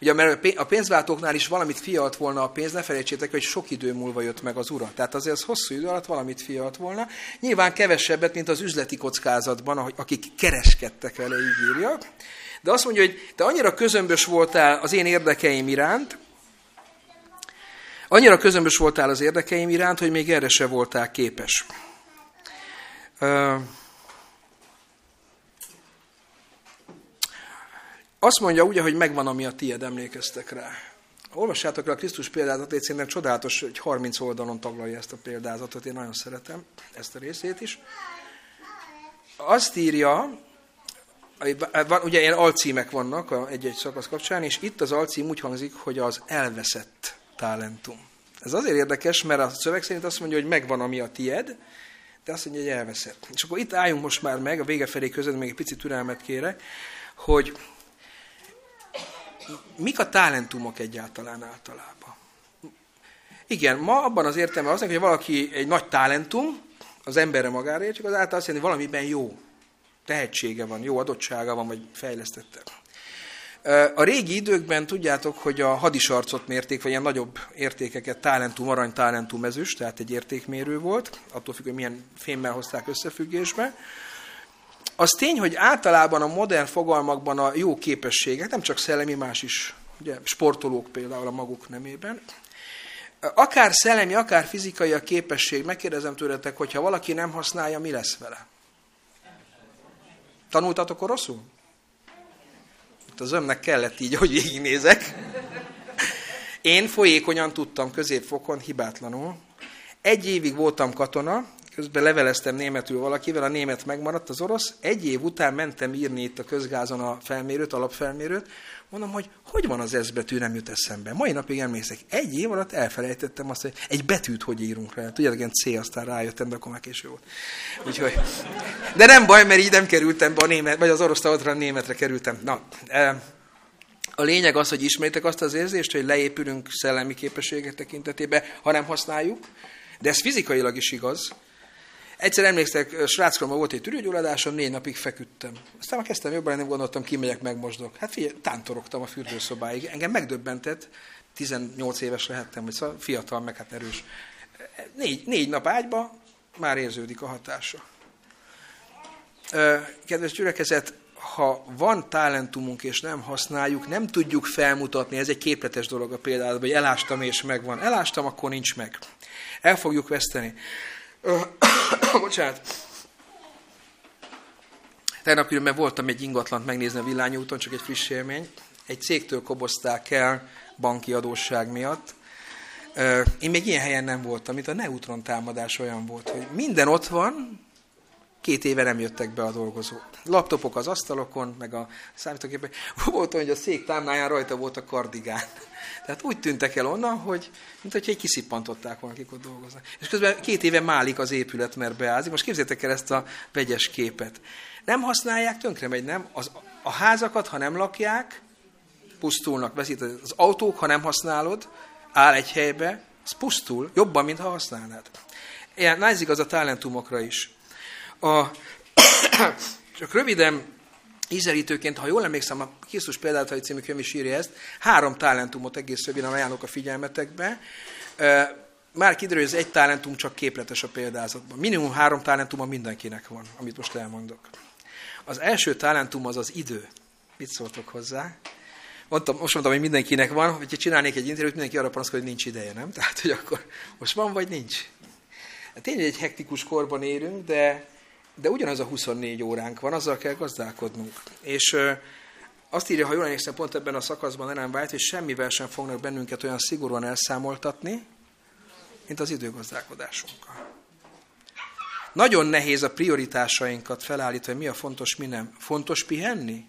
Speaker 3: Ugye, mert a pénzváltóknál is valamit fialt volna a pénz, ne felejtsétek, hogy sok idő múlva jött meg az ura. Tehát azért az hosszú idő alatt valamit fialt volna. Nyilván kevesebbet, mint az üzleti kockázatban, akik kereskedtek vele, így írja. De azt mondja, hogy te annyira közömbös voltál az én érdekeim iránt, annyira közömbös voltál az érdekeim iránt, hogy még erre se voltál képes. Azt mondja ugye, hogy megvan, ami a tied, emlékeztek rá. Olvassátok el a Krisztus példázatot, egy szerintem csodálatos, hogy 30 oldalon taglalja ezt a példázatot, én nagyon szeretem ezt a részét is. Azt írja, van, ugye ilyen alcímek vannak egy-egy szakasz kapcsán, és itt az alcím úgy hangzik, hogy az elveszett talentum. Ez azért érdekes, mert a szöveg szerint azt mondja, hogy megvan, ami a tied, de azt mondja, hogy elveszett. És akkor itt álljunk most már meg, a vége felé között még egy picit türelmet kérek, hogy mik a talentumok egyáltalán általában? Igen, ma abban az értelme az, hogy valaki egy nagy talentum, az emberre magára csak az által azt jelenti, hogy valamiben jó. Tehetsége van, jó adottsága van, vagy fejlesztette. A régi időkben tudjátok, hogy a hadisarcot mérték, vagy ilyen nagyobb értékeket, talentum, arany, talentum, ezüst, tehát egy értékmérő volt, attól függ, hogy milyen fémmel hozták összefüggésbe. Az tény, hogy általában a modern fogalmakban a jó képességek, nem csak szellemi, más is, ugye, sportolók például a maguk nemében, akár szellemi, akár fizikai a képesség, megkérdezem tőletek, hogyha valaki nem használja, mi lesz vele? Tanultatok oroszul? Az ömnek kellett így, hogy végignézek. Én folyékonyan tudtam középfokon, hibátlanul. Egy évig voltam katona, közben leveleztem németül valakivel, a német megmaradt, az orosz. Egy év után mentem írni itt a közgázon a felmérőt, alapfelmérőt. Mondom, hogy hogy van az S betű, nem jut eszembe. Mai napig emlékszek. Egy év alatt elfelejtettem azt, hogy egy betűt hogy írunk rá. Tudjátok, ilyen C, aztán rájöttem, de akkor már késő volt. Úgyhogy, de nem baj, mert így nem kerültem be a német, vagy az orosz a németre kerültem. Na, e, a lényeg az, hogy ismeritek azt az érzést, hogy leépülünk szellemi képességek tekintetében, ha nem használjuk, de ez fizikailag is igaz. Egyszer emlékszek, sráckoromban volt egy tűrőgyulladásom, négy napig feküdtem. Aztán már kezdtem jobban, nem gondoltam, kimegyek, megmosdok. Hát figyelj, tántorogtam a fürdőszobáig. Engem megdöbbentett, 18 éves lehettem, vagy szóval fiatal, meg hát erős. Négy, négy nap ágyba már érződik a hatása. Kedves gyülekezet, ha van talentumunk és nem használjuk, nem tudjuk felmutatni, ez egy képletes dolog a példában, hogy elástam és megvan. Elástam, akkor nincs meg. El fogjuk veszteni. Bocsánat. Tegnap különben voltam egy ingatlant megnézni a villányúton, csak egy friss élmény. Egy cégtől kobozták el banki adósság miatt. Én még ilyen helyen nem voltam, mint a neutron támadás olyan volt, hogy minden ott van, két éve nem jöttek be a dolgozók. Laptopok az asztalokon, meg a számítógépen. Volt olyan, hogy a szék támláján rajta volt a kardigán. Tehát úgy tűntek el onnan, hogy mint hogy egy kiszippantották volna, akik ott dolgoznak. És közben két éve málik az épület, mert beázik. Most képzeljétek el ezt a vegyes képet. Nem használják, tönkre megy, nem? Az, a házakat, ha nem lakják, pusztulnak, veszít. Az autók, ha nem használod, áll egy helybe, az pusztul, jobban, mint ha használnád. Ilyen názik az a talentumokra is. A, csak röviden ízelítőként, ha jól emlékszem, a Krisztus például című könyv is írja ezt, három talentumot egész röviden ajánlok a figyelmetekbe. Már kiderül, hogy ez egy talentum csak képletes a példázatban. Minimum három talentum mindenkinek van, amit most elmondok. Az első talentum az az idő. Mit szóltok hozzá? Mondtam, most mondtam, hogy mindenkinek van, hogyha csinálnék egy interjút, mindenki arra panaszkodik, hogy nincs ideje, nem? Tehát, hogy akkor most van, vagy nincs. Hát tényleg egy hektikus korban élünk, de de ugyanaz a 24 óránk van, azzal kell gazdálkodnunk. És azt írja, ha jól emlékszem, pont ebben a szakaszban nem vált, hogy semmivel sem fognak bennünket olyan szigorúan elszámoltatni, mint az időgazdálkodásunkkal. Nagyon nehéz a prioritásainkat felállítani, mi a fontos, mi nem. Fontos pihenni?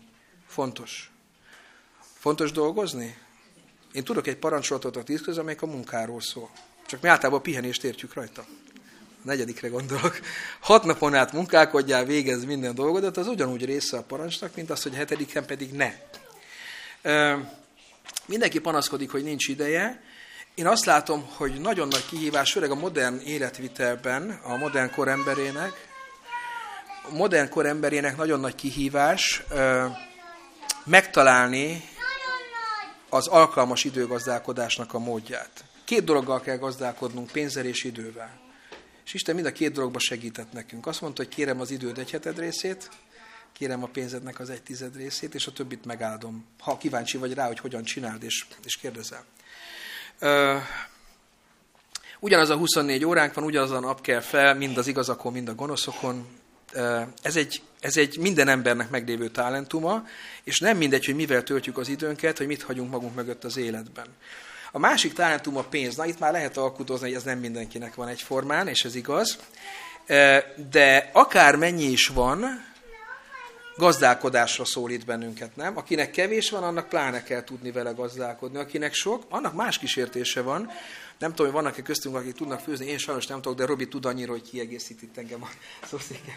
Speaker 3: Fontos. Fontos dolgozni? Én tudok egy parancsolatot a tíz közül, amelyik a munkáról szól. Csak mi általában a pihenést értjük rajta negyedikre gondolok, hat napon át munkálkodjál, végez minden dolgodat, az ugyanúgy része a parancsnak, mint az, hogy hetediken pedig ne. Mindenki panaszkodik, hogy nincs ideje. Én azt látom, hogy nagyon nagy kihívás, főleg a modern életvitelben, a modern kor emberének, a modern kor emberének nagyon nagy kihívás ö, megtalálni az alkalmas időgazdálkodásnak a módját. Két dologgal kell gazdálkodnunk, pénzzel és idővel. És Isten mind a két dologba segített nekünk. Azt mondta, hogy kérem az időd egy heted részét, kérem a pénzednek az egy tized részét, és a többit megáldom. Ha kíváncsi vagy rá, hogy hogyan csináld, és, és kérdezel. Ö, ugyanaz a 24 óránk van, ugyanaz a nap kell fel, mind az igazakon, mind a gonoszokon. Ez egy, ez egy minden embernek meglévő talentuma, és nem mindegy, hogy mivel töltjük az időnket, hogy mit hagyunk magunk mögött az életben. A másik talentum a pénz. Na, itt már lehet alkudozni, hogy ez nem mindenkinek van egyformán, és ez igaz. De akár mennyi is van, gazdálkodásra szólít bennünket, nem? Akinek kevés van, annak pláne kell tudni vele gazdálkodni. Akinek sok, annak más kísértése van. Nem tudom, hogy vannak-e köztünk, akik tudnak főzni, én sajnos nem tudok, de Robi tud annyira, hogy kiegészít itt engem a szószéken.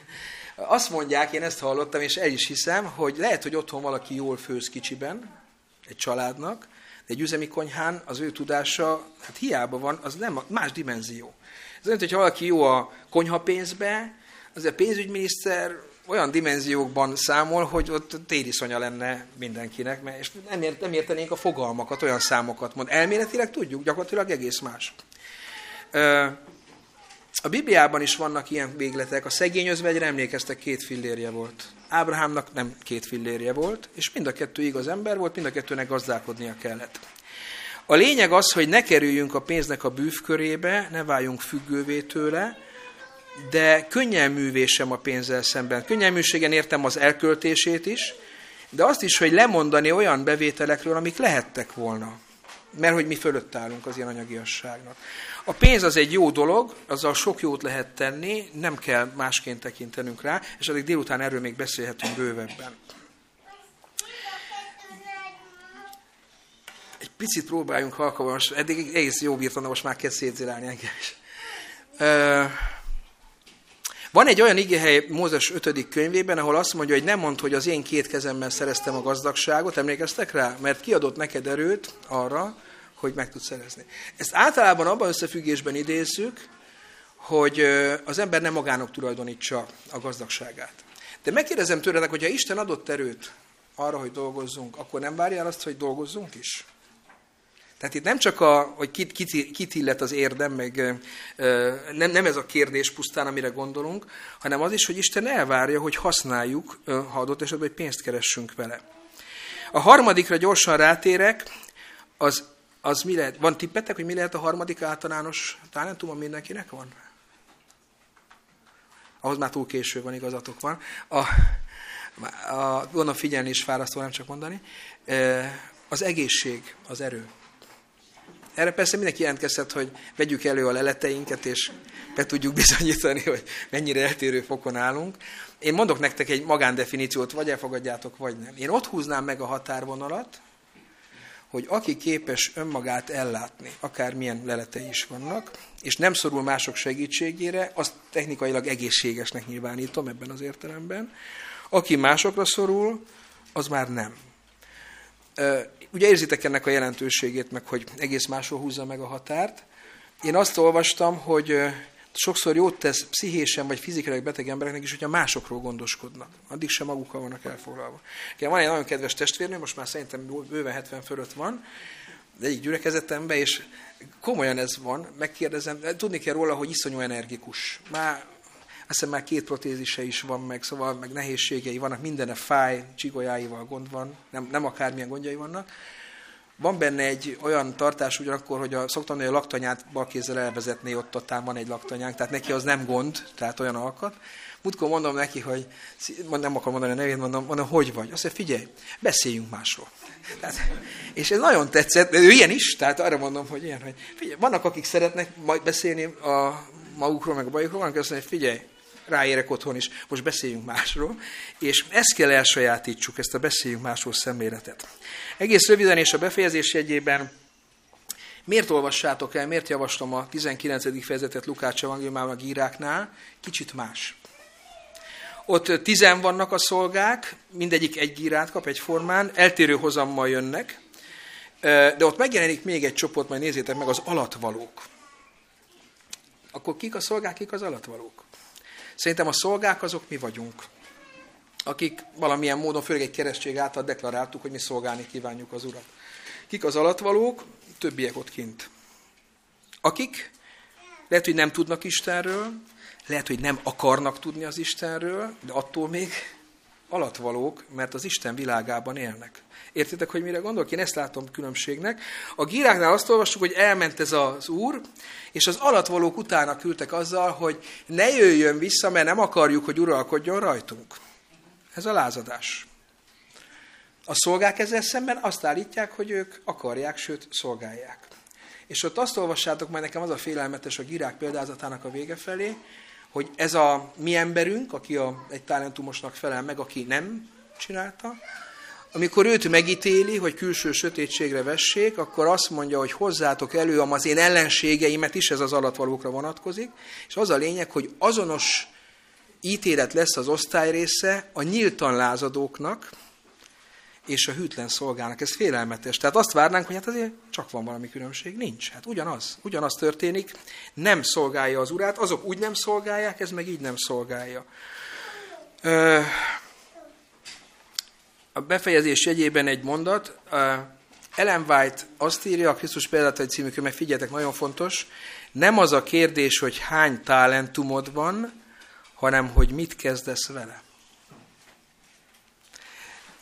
Speaker 3: Azt mondják, én ezt hallottam, és el is hiszem, hogy lehet, hogy otthon valaki jól főz kicsiben, egy családnak, de egy üzemi konyhán az ő tudása, hát hiába van, az nem más dimenzió. Ez olyan, hogyha valaki jó a konyhapénzbe, az a pénzügyminiszter olyan dimenziókban számol, hogy ott tériszonya lenne mindenkinek, mert és nem, ért, nem értenénk a fogalmakat, olyan számokat mond. Elméletileg tudjuk, gyakorlatilag egész más. A Bibliában is vannak ilyen végletek. A szegény özvegyre emlékeztek, két fillérje volt. Ábrahámnak nem két fillérje volt, és mind a kettő igaz ember volt, mind a kettőnek gazdálkodnia kellett. A lényeg az, hogy ne kerüljünk a pénznek a bűvkörébe, ne váljunk függővé tőle, de könnyelművé sem a pénzzel szemben. Könnyelműségen értem az elköltését is, de azt is, hogy lemondani olyan bevételekről, amik lehettek volna. Mert hogy mi fölött állunk az ilyen anyagiasságnak. A pénz az egy jó dolog, azzal sok jót lehet tenni, nem kell másként tekintenünk rá, és addig délután erről még beszélhetünk bővebben. Egy picit próbáljunk halkabban, most eddig egész jó bírtam, de most már kezd szétzirálni engem is. Van egy olyan igéhely Mózes 5. könyvében, ahol azt mondja, hogy nem mond, hogy az én két kezemmel szereztem a gazdagságot, emlékeztek rá? Mert kiadott neked erőt arra, hogy meg tudsz szerezni. Ezt általában abban összefüggésben idézzük, hogy az ember nem magának tulajdonítsa a gazdagságát. De megkérdezem tőletek, hogyha Isten adott erőt arra, hogy dolgozzunk, akkor nem várjál azt, hogy dolgozzunk is? Tehát itt nem csak, a, hogy kit, kit, kit illet az érdem, meg nem, nem ez a kérdés pusztán, amire gondolunk, hanem az is, hogy Isten elvárja, hogy használjuk, ha adott esetben, hogy pénzt keressünk vele. A harmadikra gyorsan rátérek, az, az mi lehet? Van tippetek, hogy mi lehet a harmadik általános talentum, mindenkinek van? Ahhoz már túl késő van, igazatok van. A, a, gondolom figyelni is fárasztó, nem csak mondani. Az egészség, az erő. Erre persze mindenki jelentkezhet, hogy vegyük elő a leleteinket, és be tudjuk bizonyítani, hogy mennyire eltérő fokon állunk. Én mondok nektek egy magándefiníciót, vagy elfogadjátok, vagy nem. Én ott húznám meg a határvonalat, hogy aki képes önmagát ellátni, akármilyen leletei is vannak, és nem szorul mások segítségére, azt technikailag egészségesnek nyilvánítom ebben az értelemben. Aki másokra szorul, az már nem. Ugye érzitek ennek a jelentőségét, meg hogy egész máshol húzza meg a határt. Én azt olvastam, hogy sokszor jót tesz pszichésen vagy fizikailag beteg embereknek is, hogyha másokról gondoskodnak. Addig sem magukkal vannak elfoglalva. Van egy nagyon kedves testvérnő, most már szerintem bőven 70 fölött van, de egyik gyülekezetemben, és komolyan ez van, megkérdezem, tudni kell róla, hogy iszonyú energikus. Már azt hiszem már két protézise is van, meg, szóval meg nehézségei vannak, mindene fáj, csigolyáival gond van, nem, nem akármilyen gondjai vannak. Van benne egy olyan tartás ugyanakkor, hogy a, szoktam hogy a laktanyát balkézzel elvezetné, ott ott van egy laktanyánk, tehát neki az nem gond, tehát olyan alkat. Múltkor mondom neki, hogy nem akar mondani a nevét, mondom, mondom, hogy vagy? Azt mondja, figyelj, beszéljünk másról. Tehát, és ez nagyon tetszett, ő ilyen is, tehát arra mondom, hogy ilyen, hogy figyelj, vannak, akik szeretnek majd beszélni a magukról, meg a bajukról, vannak, azt mondja, figyelj, ráérek otthon is, most beszéljünk másról, és ezt kell elsajátítsuk, ezt a beszéljünk másról szemléletet. Egész röviden és a befejezés jegyében Miért olvassátok el, miért javaslom a 19. fejezetet Lukács evangéliumában a gíráknál? Kicsit más. Ott tizen vannak a szolgák, mindegyik egy gírát kap egyformán, eltérő hozammal jönnek, de ott megjelenik még egy csoport, majd nézzétek meg, az alatvalók. Akkor kik a szolgák, kik az alatvalók? Szerintem a szolgák azok mi vagyunk. Akik valamilyen módon, főleg egy keresztség által deklaráltuk, hogy mi szolgálni kívánjuk az Urat. Kik az alatvalók? Többiek ott kint. Akik lehet, hogy nem tudnak Istenről, lehet, hogy nem akarnak tudni az Istenről, de attól még alatvalók, mert az Isten világában élnek. Értitek, hogy mire gondolok? Én ezt látom különbségnek. A gíráknál azt olvassuk, hogy elment ez az úr, és az alatvalók utána küldtek azzal, hogy ne jöjjön vissza, mert nem akarjuk, hogy uralkodjon rajtunk. Ez a lázadás. A szolgák ezzel szemben azt állítják, hogy ők akarják, sőt szolgálják. És ott azt olvassátok, majd nekem az a félelmetes a gírák példázatának a vége felé, hogy ez a mi emberünk, aki a, egy talentumosnak felel meg, aki nem csinálta, amikor őt megítéli, hogy külső sötétségre vessék, akkor azt mondja, hogy hozzátok elő az én ellenségeimet is, ez az alatvalókra vonatkozik, és az a lényeg, hogy azonos ítélet lesz az osztály része a nyíltan lázadóknak, és a hűtlen szolgának. Ez félelmetes. Tehát azt várnánk, hogy hát azért csak van valami különbség. Nincs. Hát ugyanaz. Ugyanaz történik. Nem szolgálja az urát, azok úgy nem szolgálják, ez meg így nem szolgálja. A befejezés jegyében egy mondat. Ellen White azt írja, a Krisztus példátai című könyv, figyeljetek, nagyon fontos, nem az a kérdés, hogy hány talentumod van, hanem hogy mit kezdesz vele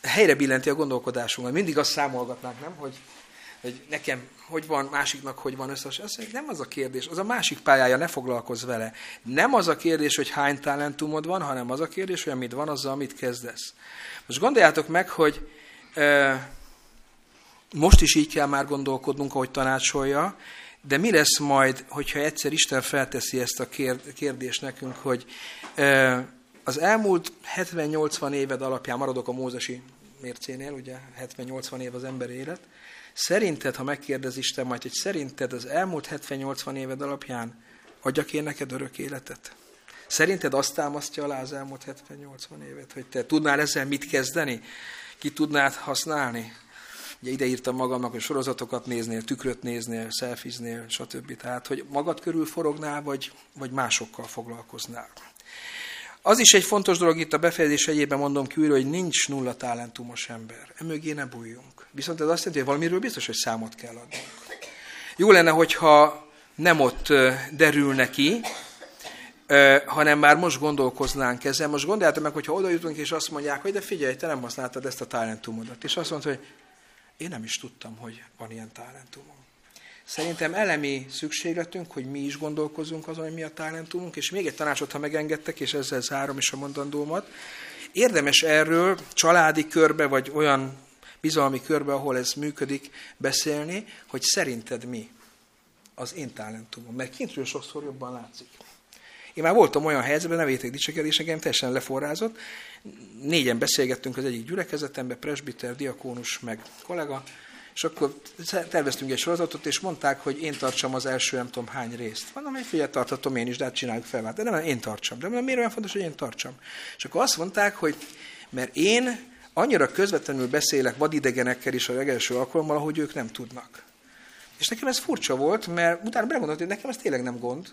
Speaker 3: helyre billenti a gondolkodásunkat. Mindig azt számolgatnánk, nem? Hogy, hogy nekem hogy van, másiknak hogy van összes. Azt nem az a kérdés, az a másik pályája, ne foglalkozz vele. Nem az a kérdés, hogy hány talentumod van, hanem az a kérdés, hogy amit van, azzal mit kezdesz. Most gondoljátok meg, hogy e, most is így kell már gondolkodnunk, ahogy tanácsolja, de mi lesz majd, hogyha egyszer Isten felteszi ezt a kérdést nekünk, hogy e, az elmúlt 70-80 éved alapján maradok a mózesi mércénél, ugye 70-80 év az ember élet. Szerinted, ha megkérdez Isten majd, hogy szerinted az elmúlt 70-80 éved alapján adjak én neked örök életet? Szerinted azt támasztja alá az elmúlt 70-80 évet, hogy te tudnál ezzel mit kezdeni? Ki tudnád használni? Ugye ide írtam magamnak, hogy sorozatokat néznél, tükröt néznél, szelfiznél, stb. Tehát, hogy magad körül forognál, vagy, vagy másokkal foglalkoznál. Az is egy fontos dolog itt a befejezés egyében mondom ki újra, hogy nincs nulla talentumos ember. Emögé ne bújjunk. Viszont ez azt jelenti, hogy valamiről biztos, hogy számot kell adnunk. Jó lenne, hogyha nem ott derül neki, hanem már most gondolkoznánk ezen. Most gondoljátok meg, hogyha oda jutunk, és azt mondják, hogy de figyelj, te nem használtad ezt a talentumodat. És azt mondta, hogy én nem is tudtam, hogy van ilyen talentumom. Szerintem elemi szükségletünk, hogy mi is gondolkozunk azon, hogy mi a talentumunk, és még egy tanácsot, ha megengedtek, és ezzel zárom is a mondandómat. Érdemes erről családi körbe, vagy olyan bizalmi körbe, ahol ez működik, beszélni, hogy szerinted mi az én talentumom. Mert kintről sokszor jobban látszik. Én már voltam olyan helyzetben, ne vétek dicsekedés, engem teljesen leforrázott. Négyen beszélgettünk az egyik gyülekezetemben, presbiter, diakónus, meg kollega, és akkor terveztünk egy sorozatot, és mondták, hogy én tartsam az első nem tudom hány részt. Mondom, hogy figyelj, tartatom én is, de hát csináljuk fel. De nem, én tartsam. De miért olyan fontos, hogy én tartsam? És akkor azt mondták, hogy mert én annyira közvetlenül beszélek vadidegenekkel is a legelső alkalommal, ahogy ők nem tudnak. És nekem ez furcsa volt, mert utána belegondoltam, hogy nekem ez tényleg nem gond,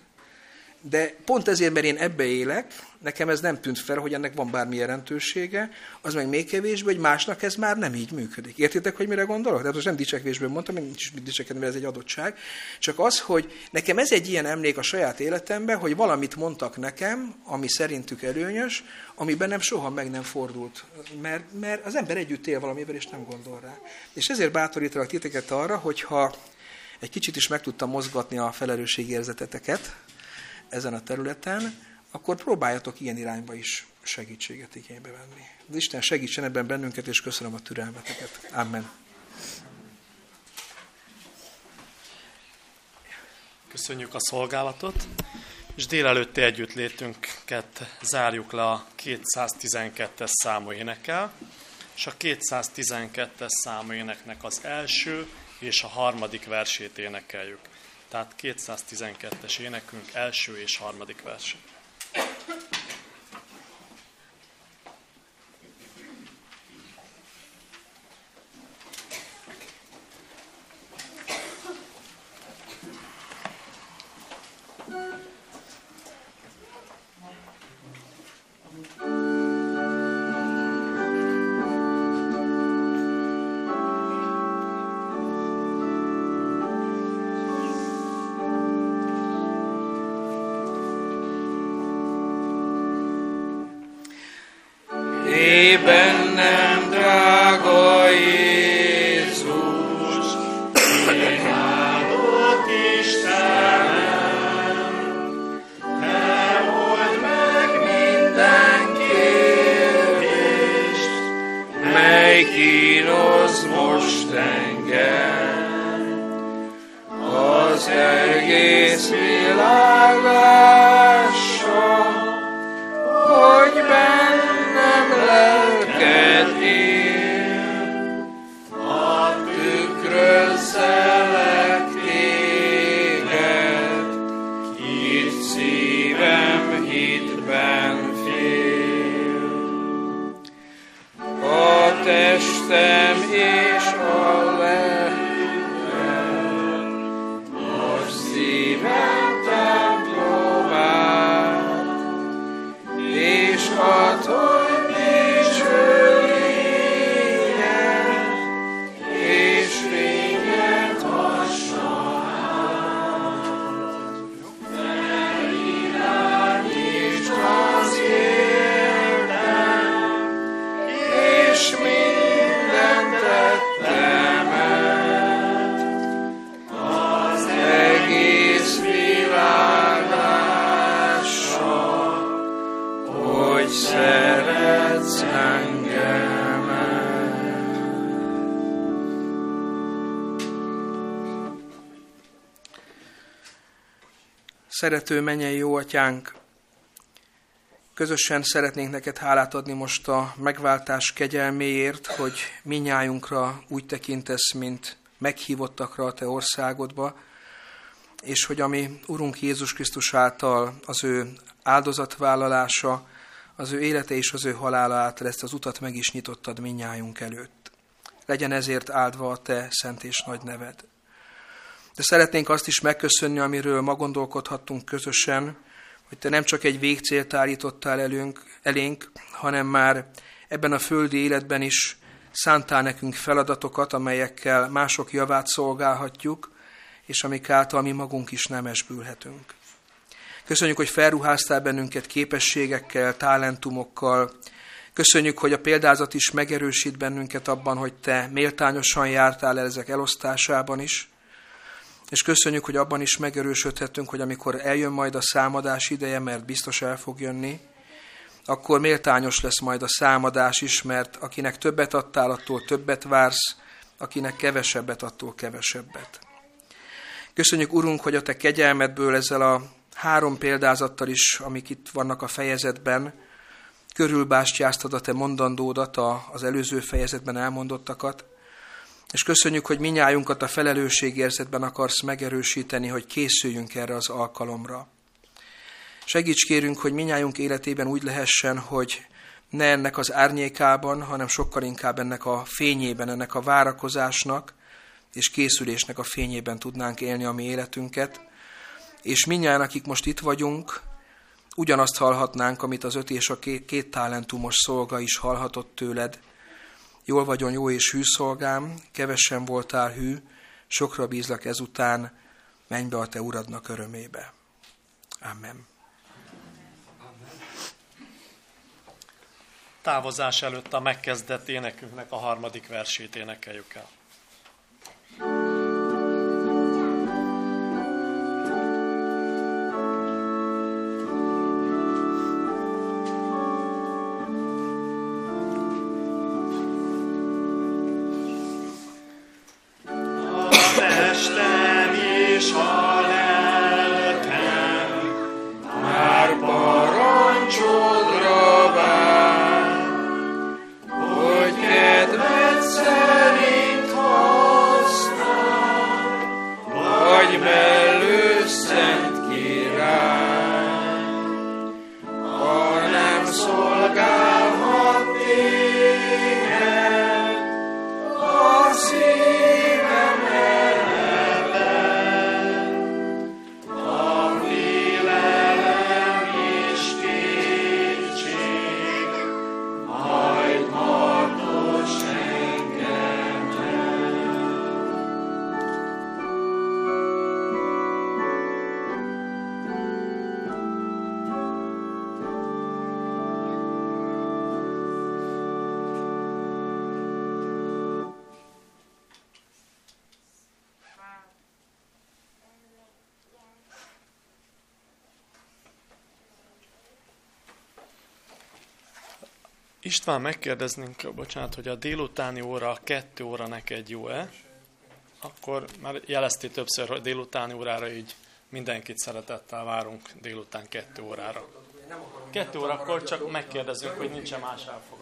Speaker 3: de pont ezért, mert én ebbe élek, nekem ez nem tűnt fel, hogy ennek van bármi jelentősége, az meg még kevésbé, hogy másnak ez már nem így működik. Értitek, hogy mire gondolok? De most nem dicsekvésből mondtam, én mit dicsekedni, mert ez egy adottság. Csak az, hogy nekem ez egy ilyen emlék a saját életemben, hogy valamit mondtak nekem, ami szerintük előnyös, ami bennem soha meg nem fordult. Mert, mert az ember együtt él valamivel, és nem gondol rá. És ezért bátorítalak titeket arra, hogyha egy kicsit is meg tudtam mozgatni a felelősségérzeteteket, ezen a területen, akkor próbáljatok ilyen irányba is segítséget igénybe venni. Az Isten segítsen ebben bennünket, és köszönöm a türelmeteket. Amen.
Speaker 1: Köszönjük a szolgálatot, és délelőtti együttlétünket zárjuk le a 212-es számú énekel, és a 212-es számú éneknek az első és a harmadik versét énekeljük. Tehát 212-es énekünk első és harmadik vers.
Speaker 3: Szerető mennyei jó atyánk, közösen szeretnénk neked hálát adni most a megváltás kegyelméért, hogy minnyájunkra úgy tekintesz, mint meghívottakra a te országodba, és hogy ami Urunk Jézus Krisztus által az ő áldozatvállalása, az ő élete és az ő halála által ezt az utat meg is nyitottad minnyájunk előtt. Legyen ezért áldva a te szent és nagy neved. De szeretnénk azt is megköszönni, amiről ma gondolkodhattunk közösen, hogy te nem csak egy végcélt állítottál elünk, elénk, hanem már ebben a földi életben is szántál nekünk feladatokat, amelyekkel mások javát szolgálhatjuk, és amik által mi magunk is nem esbülhetünk. Köszönjük, hogy felruháztál bennünket képességekkel, talentumokkal. Köszönjük, hogy a példázat is megerősít bennünket abban, hogy te méltányosan jártál el ezek elosztásában is. És köszönjük, hogy abban is megerősödhetünk, hogy amikor eljön majd a számadás ideje, mert biztos el fog jönni, akkor méltányos lesz majd a számadás is, mert akinek többet adtál, attól többet vársz, akinek kevesebbet, attól kevesebbet. Köszönjük, Urunk, hogy a Te kegyelmedből ezzel a három példázattal is, amik itt vannak a fejezetben, körülbástyáztad a Te mondandódat, az előző fejezetben elmondottakat, és köszönjük, hogy minnyájunkat a felelősségérzetben akarsz megerősíteni, hogy készüljünk erre az alkalomra. Segíts kérünk, hogy minnyájunk életében úgy lehessen, hogy ne ennek az árnyékában, hanem sokkal inkább ennek a fényében, ennek a várakozásnak és készülésnek a fényében tudnánk élni a mi életünket, és minnyáján, akik most itt vagyunk, ugyanazt hallhatnánk, amit az öt és a két, két talentumos szolga is hallhatott tőled. Jól vagyon jó és hű szolgám, kevesen voltál hű, sokra bízlak ezután, menj be a te uradnak örömébe. Amen.
Speaker 1: Távozás előtt a megkezdett énekünknek a harmadik versét énekeljük el. István, megkérdeznénk, bocsánat, hogy a délutáni óra, a kettő óra neked jó-e? Akkor már jelezti többször, hogy délutáni órára így mindenkit szeretettel várunk délután kettő órára. Kettő órakor csak megkérdezünk, hogy nincs-e más elfoglaltság.
Speaker 3: Köszönöm.